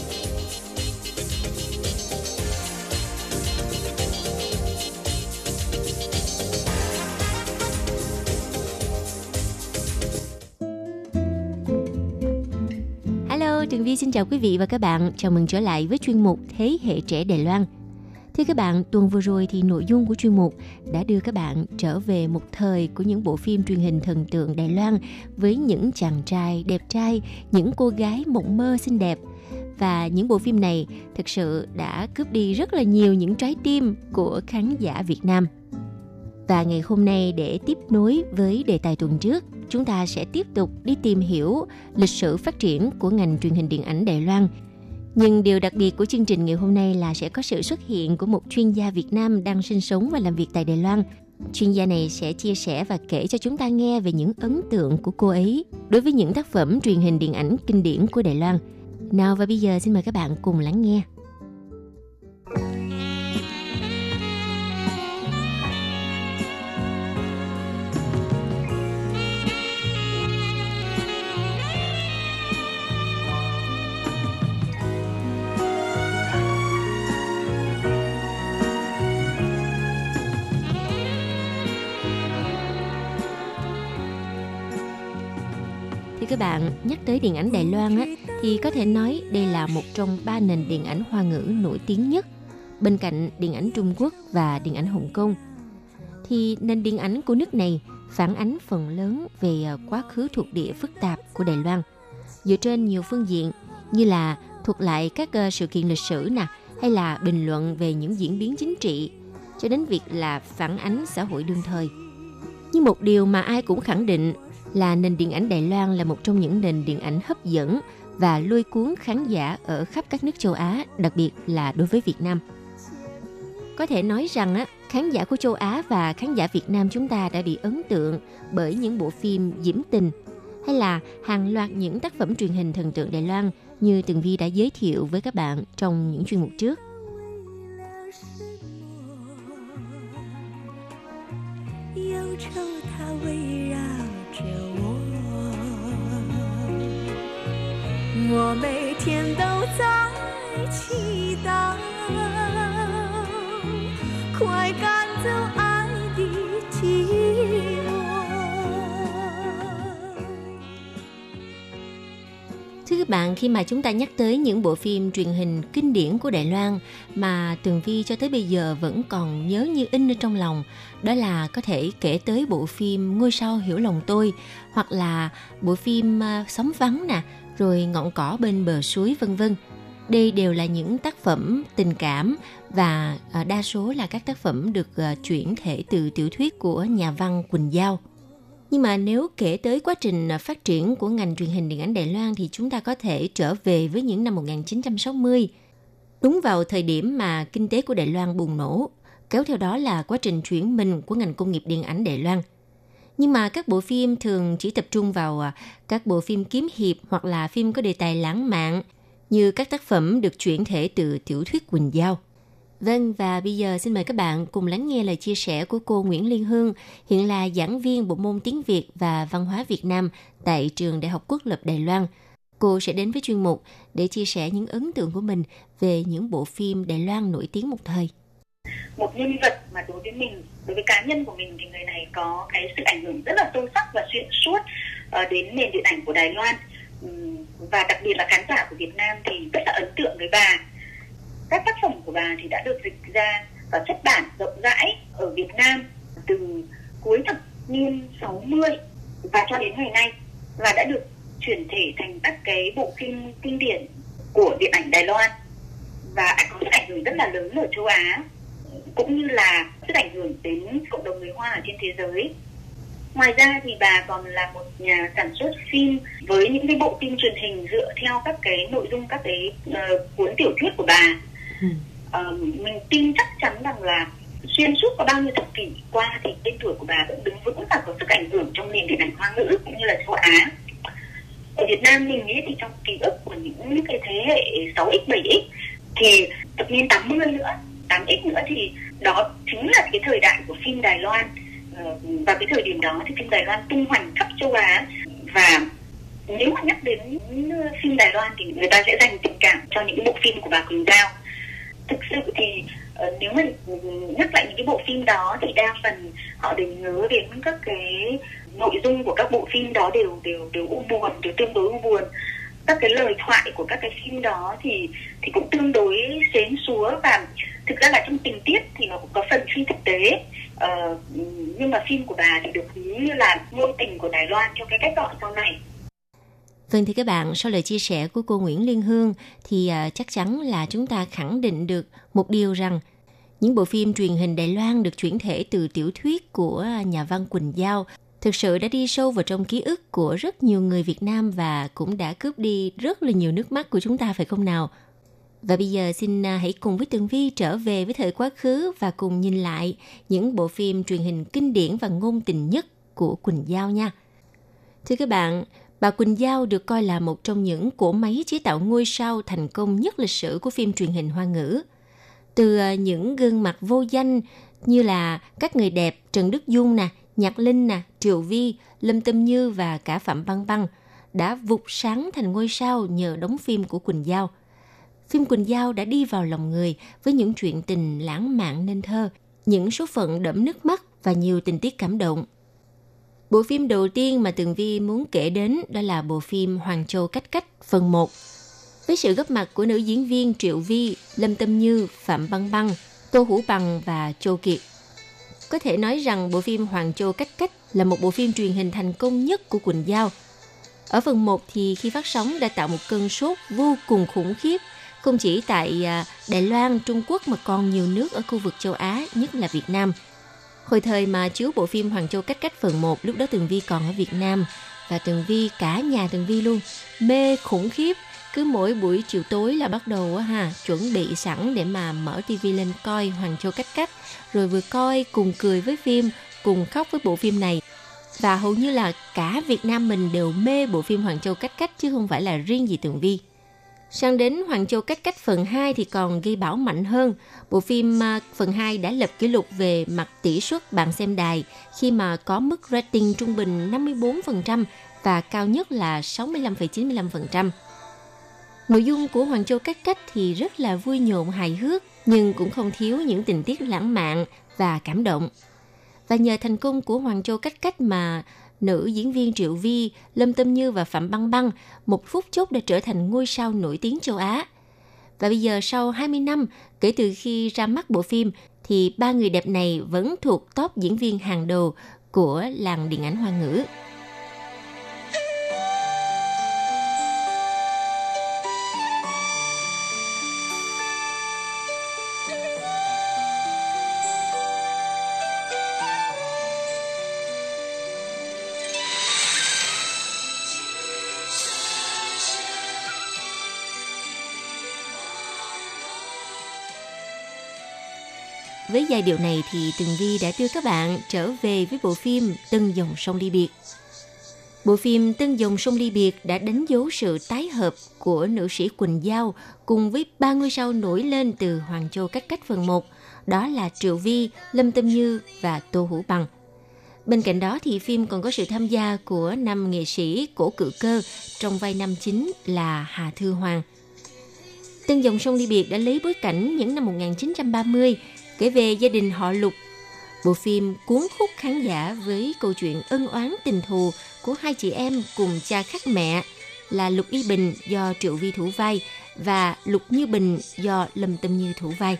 Speaker 11: Vi xin chào quý vị và các bạn. Chào mừng trở lại với chuyên mục Thế hệ trẻ Đài Loan. Thưa các bạn, tuần vừa rồi thì nội dung của chuyên mục đã đưa các bạn trở về một thời của những bộ phim truyền hình thần tượng Đài Loan với những chàng trai đẹp trai, những cô gái mộng mơ xinh đẹp. Và những bộ phim này thực sự đã cướp đi rất là nhiều những trái tim của khán giả Việt Nam. Và ngày hôm nay để tiếp nối với đề tài tuần trước, chúng ta sẽ tiếp tục đi tìm hiểu lịch sử phát triển của ngành truyền hình điện ảnh Đài Loan. Nhưng điều đặc biệt của chương trình ngày hôm nay là sẽ có sự xuất hiện của một chuyên gia Việt Nam đang sinh sống và làm việc tại Đài Loan. Chuyên gia này sẽ chia sẻ và kể cho chúng ta nghe về những ấn tượng của cô ấy đối với những tác phẩm truyền hình điện ảnh kinh điển của Đài Loan. Nào và bây giờ xin mời các bạn cùng lắng nghe. Bạn nhắc tới điện ảnh Đài Loan á, thì có thể nói đây là một trong ba nền điện ảnh hoa ngữ nổi tiếng nhất bên cạnh điện ảnh Trung Quốc và điện ảnh Hồng Kông. Thì nền điện ảnh của nước này phản ánh phần lớn về ờ, quá khứ thuộc địa phức tạp của Đài Loan dựa trên nhiều phương diện như là thuật lại các ờ, sự kiện lịch sử nè hay là bình luận về những diễn biến chính trị cho đến việc là phản ánh xã hội đương thời. Nhưng một điều mà ai cũng khẳng định là nền điện ảnh Đài Loan là một trong những nền điện ảnh hấp dẫn và lôi cuốn khán giả ở khắp các nước châu Á, đặc biệt là đối với Việt Nam. Có thể nói rằng á, khán giả của châu Á và khán giả Việt Nam chúng ta đã bị ấn tượng bởi những bộ phim diễm tình hay là hàng loạt những tác phẩm truyền hình thần tượng Đài Loan như Tường Vi đã giới thiệu với các bạn trong những chuyên mục trước.
Speaker 12: Yêu 我每天都在祈祷，快赶走爱的寂寞。
Speaker 11: Thưa các bạn, khi mà chúng ta nhắc tới những bộ phim truyền hình kinh điển của Đài Loan mà Tường Vi cho tới bây giờ vẫn còn nhớ như in ở trong lòng, đó là có thể kể tới bộ phim Ngôi sao hiểu lòng tôi hoặc là bộ phim uh, Sóng vắng nè, rồi Ngọn cỏ bên bờ suối vân vân. Đây đều là những tác phẩm tình cảm và à, đa số là các tác phẩm được à, chuyển thể từ tiểu thuyết của nhà văn Quỳnh Giao. Nhưng mà nếu kể tới quá trình à, phát triển của ngành truyền hình điện ảnh Đài Loan thì chúng ta có thể trở về với những năm 1960. Đúng vào thời điểm mà kinh tế của Đài Loan bùng nổ, kéo theo đó là quá trình chuyển mình của ngành công nghiệp điện ảnh Đài Loan. Nhưng mà các bộ phim thường chỉ tập trung vào à, các bộ phim kiếm hiệp hoặc là phim có đề tài lãng mạn, như các tác phẩm được chuyển thể từ tiểu thuyết Quỳnh Giao – Vâng, và bây giờ xin mời các bạn cùng lắng nghe lời chia sẻ của cô Nguyễn Liên Hương, hiện là giảng viên bộ môn tiếng Việt và văn hóa Việt Nam tại trường Đại học Quốc lập Đài Loan. Cô sẽ đến với chuyên mục để chia sẻ những ấn tượng của mình về những bộ phim Đài Loan nổi tiếng một thời.
Speaker 13: Một nhân vật mà đối với mình, đối với cá nhân của mình thì người này có cái sự ảnh hưởng rất là sâu sắc và xuyên suốt ờ, đến nền điện ảnh của Đài Loan. và đặc biệt là khán giả của Việt Nam thì rất là ấn tượng với bà. Các tác phẩm của bà thì đã được dịch ra và xuất bản rộng rãi ở Việt Nam từ cuối thập niên 60 và cho đến ngày nay và đã được chuyển thể thành các cái bộ phim kinh điển của điện ảnh Đài Loan. Và có sức ảnh hưởng rất là lớn ở châu Á cũng như là sức ảnh hưởng đến cộng đồng người Hoa ở trên thế giới. Ngoài ra thì bà còn là một nhà sản xuất phim với những cái bộ phim truyền hình dựa theo các cái nội dung các cái uh, cuốn tiểu thuyết của bà. Uh, mình tin chắc chắn rằng là xuyên suốt có bao nhiêu thập kỷ qua thì tên tuổi của bà vẫn đứng vững và có sức ảnh hưởng trong nền điện ảnh hoa ngữ cũng như là châu Á. Ở Việt Nam mình nghĩ thì trong ký ức của những cái thế hệ 6x 7x thì thập niên 80 nữa 8x nữa thì đó chính là cái thời đại của phim Đài Loan. Ờ, và cái thời điểm đó thì phim Đài Loan tung hoành khắp châu Á. Và nếu mà nhắc đến ờ, phim Đài Loan thì người ta sẽ dành tình cảm cho những bộ phim của bà Quỳnh Giao. Thực sự thì ờ, nếu mà nhắc lại những cái bộ phim đó thì đa phần họ đều nhớ đến các cái nội dung của các bộ phim đó đều đều đều u buồn, đều tương đối u buồn các cái lời thoại của các cái phim đó thì thì cũng tương đối xến xúa và thực ra là trong tình tiết thì nó cũng có phần phi thực tế. Ờ, nhưng mà phim của bà thì được ví như là ngôn tình của Đài Loan cho cái cách gọi sau này.
Speaker 11: Vâng thì các bạn, sau lời chia sẻ của cô Nguyễn Liên Hương thì uh, chắc chắn là chúng ta khẳng định được một điều rằng những bộ phim truyền hình Đài Loan được chuyển thể từ tiểu thuyết của nhà văn Quỳnh Giao thực sự đã đi sâu vào trong ký ức của rất nhiều người Việt Nam và cũng đã cướp đi rất là nhiều nước mắt của chúng ta phải không nào? Và bây giờ xin à, hãy cùng với Tường Vi trở về với thời quá khứ và cùng nhìn lại những bộ phim truyền hình kinh điển và ngôn tình nhất của Quỳnh Giao nha. Thưa các bạn, Bà Quỳnh Giao được coi là một trong những cỗ máy chế tạo ngôi sao thành công nhất lịch sử của phim truyền hình hoa ngữ. Từ à, những gương mặt vô danh như là các người đẹp Trần Đức Dung nè, Nhạc Linh nè, Triệu Vi, Lâm Tâm Như và cả Phạm Băng Băng đã vụt sáng thành ngôi sao nhờ đóng phim của Quỳnh Giao. Phim Quỳnh Giao đã đi vào lòng người với những chuyện tình lãng mạn nên thơ, những số phận đẫm nước mắt và nhiều tình tiết cảm động – Bộ phim đầu tiên mà Tường Vi muốn kể đến đó là bộ phim Hoàng Châu Cách Cách phần 1. Với sự góp mặt của nữ diễn viên Triệu Vi, Lâm Tâm Như, Phạm Băng Băng, Tô Hữu Bằng và Châu Kiệt. Có thể nói rằng bộ phim Hoàng Châu Cách Cách là một bộ phim truyền hình thành công nhất của Quỳnh Giao. Ở phần 1 thì khi phát sóng đã tạo một cơn sốt vô cùng khủng khiếp, không chỉ tại à, Đài Loan, Trung Quốc mà còn nhiều nước ở khu vực châu Á, nhất là Việt Nam – Hồi thời mà chiếu bộ phim Hoàng Châu Cách Cách phần 1 lúc đó Tường Vi còn ở Việt Nam và Tường Vi cả nhà Tường Vi luôn mê khủng khiếp cứ mỗi buổi chiều tối là bắt đầu á ha chuẩn bị sẵn để mà mở tivi lên coi Hoàng Châu Cách Cách rồi vừa coi cùng cười với phim cùng khóc với bộ phim này và hầu như là cả Việt Nam mình đều mê bộ phim Hoàng Châu Cách Cách chứ không phải là riêng gì Tường Vi. Sang đến Hoàng Châu Cách Cách phần 2 thì còn gây bão mạnh hơn. Bộ phim à, phần 2 đã lập kỷ lục về mặt tỷ suất bạn xem đài khi mà có mức rating trung bình 54% và cao nhất là 65,95%. Nội dung của Hoàng Châu Cách Cách thì rất là vui nhộn hài hước nhưng cũng không thiếu những tình tiết lãng mạn và cảm động. Và nhờ thành công của Hoàng Châu Cách Cách mà nữ diễn viên Triệu Vi, Lâm Tâm Như và Phạm Băng Băng một phút chốc đã trở thành ngôi sao nổi tiếng châu Á. Và bây giờ sau 20 năm kể từ khi ra mắt bộ phim thì ba người đẹp này vẫn thuộc top diễn viên hàng đầu của làng điện ảnh hoa ngữ. Với giai điệu này thì Tường Vi đã đưa các bạn trở về với bộ phim Tân dòng sông ly biệt. Bộ phim Tân dòng sông ly biệt đã đánh dấu sự tái hợp của nữ sĩ Quỳnh Giao cùng với ba ngôi sao nổi lên từ Hoàng Châu cách cách phần 1, đó là Triệu Vi, Lâm Tâm Như và Tô Hữu Bằng. Bên cạnh đó thì phim còn có sự tham gia của năm nghệ sĩ cổ cự cơ trong vai nam chính là Hà Thư Hoàng. Tân dòng sông ly biệt đã lấy bối cảnh những năm 1930 kể về gia đình họ Lục. Bộ phim cuốn hút khán giả với câu chuyện ân oán tình thù của hai chị em cùng cha khác mẹ là Lục Y Bình do Triệu Vi thủ vai và Lục Như Bình do Lâm Tâm Như thủ vai.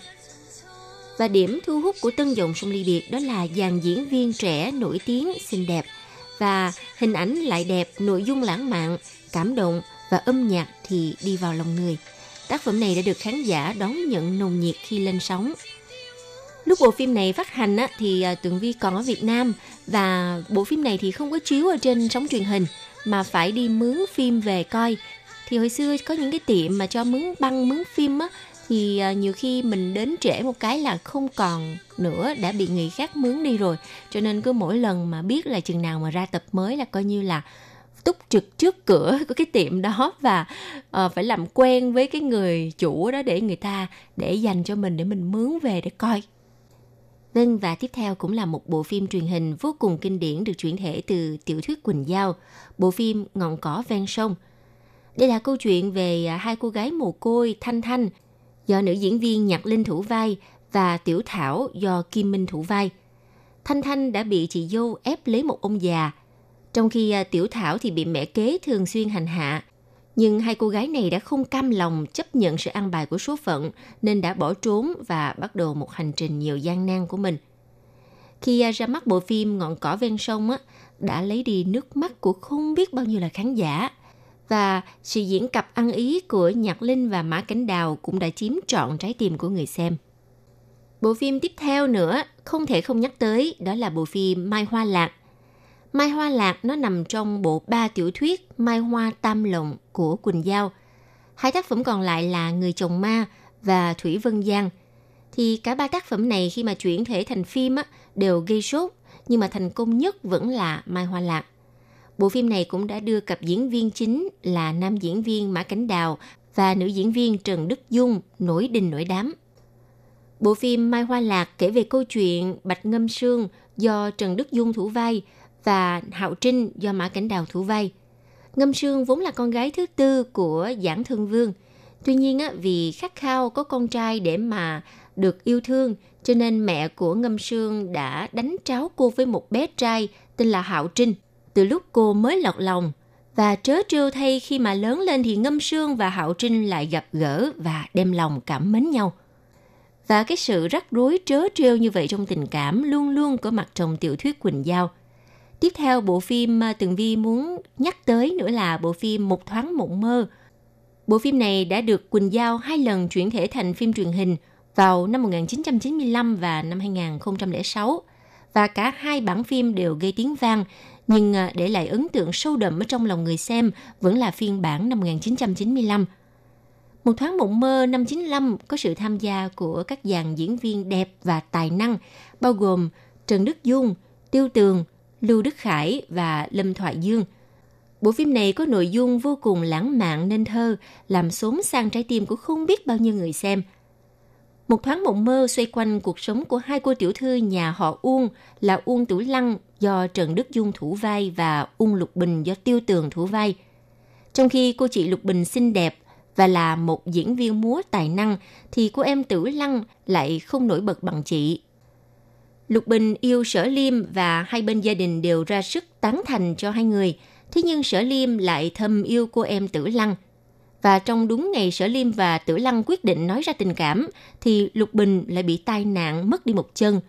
Speaker 11: Và điểm thu hút của Tân Dòng Sông Ly Biệt đó là dàn diễn viên trẻ nổi tiếng, xinh đẹp và hình ảnh lại đẹp, nội dung lãng mạn, cảm động và âm nhạc thì đi vào lòng người. Tác phẩm này đã được khán giả đón nhận nồng nhiệt khi lên sóng. Lúc bộ phim này phát hành á, thì à, Tường Vi còn ở Việt Nam và bộ phim này thì không có chiếu ở trên sóng truyền hình mà phải đi mướn phim về coi. Thì hồi xưa có những cái tiệm mà cho mướn băng mướn phim á thì à, nhiều khi mình đến trễ một cái là không còn nữa đã bị người khác mướn đi rồi cho nên cứ mỗi lần mà biết là chừng nào mà ra tập mới là coi như là túc trực trước cửa của cái tiệm đó và uh, phải làm quen với cái người chủ đó để người ta để dành cho mình để mình mướn về để coi Vâng và tiếp theo cũng là một bộ phim truyền hình vô cùng kinh điển được chuyển thể từ tiểu thuyết Quỳnh Giao, bộ phim Ngọn cỏ ven sông. Đây là câu chuyện về à, hai cô gái mồ côi Thanh Thanh do nữ diễn viên Nhạc Linh thủ vai và Tiểu Thảo do Kim Minh thủ vai. Thanh Thanh đã bị chị dâu ép lấy một ông già, trong khi à, Tiểu Thảo thì bị mẹ kế thường xuyên hành hạ nhưng hai cô gái này đã không cam lòng chấp nhận sự ăn bài của số phận nên đã bỏ trốn và bắt đầu một hành trình nhiều gian nan của mình. Khi à, ra mắt bộ phim Ngọn cỏ ven sông á, đã lấy đi nước mắt của không biết bao nhiêu là khán giả. Và sự diễn cặp ăn ý của Nhạc Linh và Mã Cảnh Đào cũng đã chiếm trọn trái tim của người xem. Bộ phim tiếp theo nữa không thể không nhắc tới đó là bộ phim Mai Hoa Lạc Mai Hoa Lạc nó nằm trong bộ ba tiểu thuyết Mai Hoa Tam Lộng của Quỳnh Giao. Hai tác phẩm còn lại là Người chồng ma và Thủy Vân Giang. Thì cả ba tác phẩm này khi mà chuyển thể thành phim á, đều gây sốt, nhưng mà thành công nhất vẫn là Mai Hoa Lạc. Bộ phim này cũng đã đưa cặp diễn viên chính là nam diễn viên Mã Cảnh Đào và nữ diễn viên Trần Đức Dung nổi đình nổi đám. Bộ phim Mai Hoa Lạc kể về câu chuyện Bạch Ngâm Sương do Trần Đức Dung thủ vai – và Hạo Trinh do Mã Cảnh Đào thủ vai. Ngâm Sương vốn là con gái thứ tư của Giảng Thương Vương. Tuy nhiên á, vì khát khao có con trai để mà được yêu thương, cho nên mẹ của Ngâm Sương đã đánh tráo cô với một bé trai tên là Hạo Trinh. Từ lúc cô mới lọt lòng, và trớ trêu thay khi mà lớn lên thì Ngâm Sương và Hạo Trinh lại gặp gỡ và đem lòng cảm mến nhau. Và cái sự rắc rối trớ trêu như vậy trong tình cảm luôn luôn có mặt trong tiểu thuyết Quỳnh Giao – Tiếp theo bộ phim mà Tường Vi muốn nhắc tới nữa là bộ phim Một thoáng mộng mơ. Bộ phim này đã được Quỳnh Giao hai lần chuyển thể thành phim truyền hình vào năm 1995 và năm 2006. Và cả hai bản phim đều gây tiếng vang, nhưng à, để lại ấn tượng sâu đậm ở trong lòng người xem vẫn là phiên bản năm 1995. Một thoáng mộng mơ năm 95 có sự tham gia của các dàn diễn viên đẹp và tài năng, bao gồm Trần Đức Dung, Tiêu Tường, Lưu Đức Khải và Lâm Thoại Dương. Bộ phim này có nội dung vô cùng lãng mạn nên thơ, làm xốn sang trái tim của không biết bao nhiêu người xem. Một thoáng mộng mơ xoay quanh cuộc sống của hai cô tiểu thư nhà họ Uông là Uông Tử Lăng do Trần Đức Dung thủ vai và Uông Lục Bình do Tiêu Tường thủ vai. Trong khi cô chị Lục Bình xinh đẹp và là một diễn viên múa tài năng thì cô em Tử Lăng lại không nổi bật bằng chị Lục Bình yêu Sở Liêm và hai bên gia đình đều ra sức tán thành cho hai người. Thế nhưng Sở Liêm lại thầm yêu cô em Tử Lăng. Và trong đúng ngày Sở Liêm và Tử Lăng quyết định nói ra tình cảm, thì Lục Bình lại bị tai nạn mất đi một chân.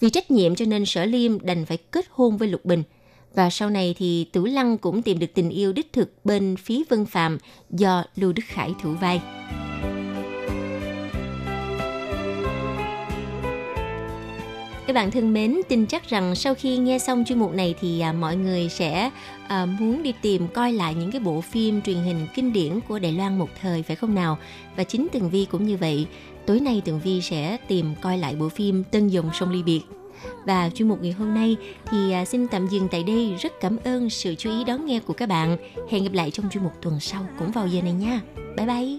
Speaker 11: Vì trách nhiệm cho nên Sở Liêm đành phải kết hôn với Lục Bình. Và sau này thì Tử Lăng cũng tìm được tình yêu đích thực bên phía Vân Phạm do Lưu Đức Khải thủ vai. Các bạn thân mến, tin chắc rằng sau khi nghe xong chuyên mục này thì à, mọi người sẽ à, muốn đi tìm coi lại những cái bộ phim truyền hình kinh điển của Đài Loan một thời phải không nào? Và chính Tường Vi cũng như vậy. Tối nay Tường Vi sẽ tìm coi lại bộ phim Tân Dòng Sông Ly Biệt. Và chuyên mục ngày hôm nay thì à, xin tạm dừng tại đây. Rất cảm ơn sự chú ý đón nghe của các bạn. Hẹn gặp lại trong chuyên mục tuần sau cũng vào giờ này nha. Bye bye.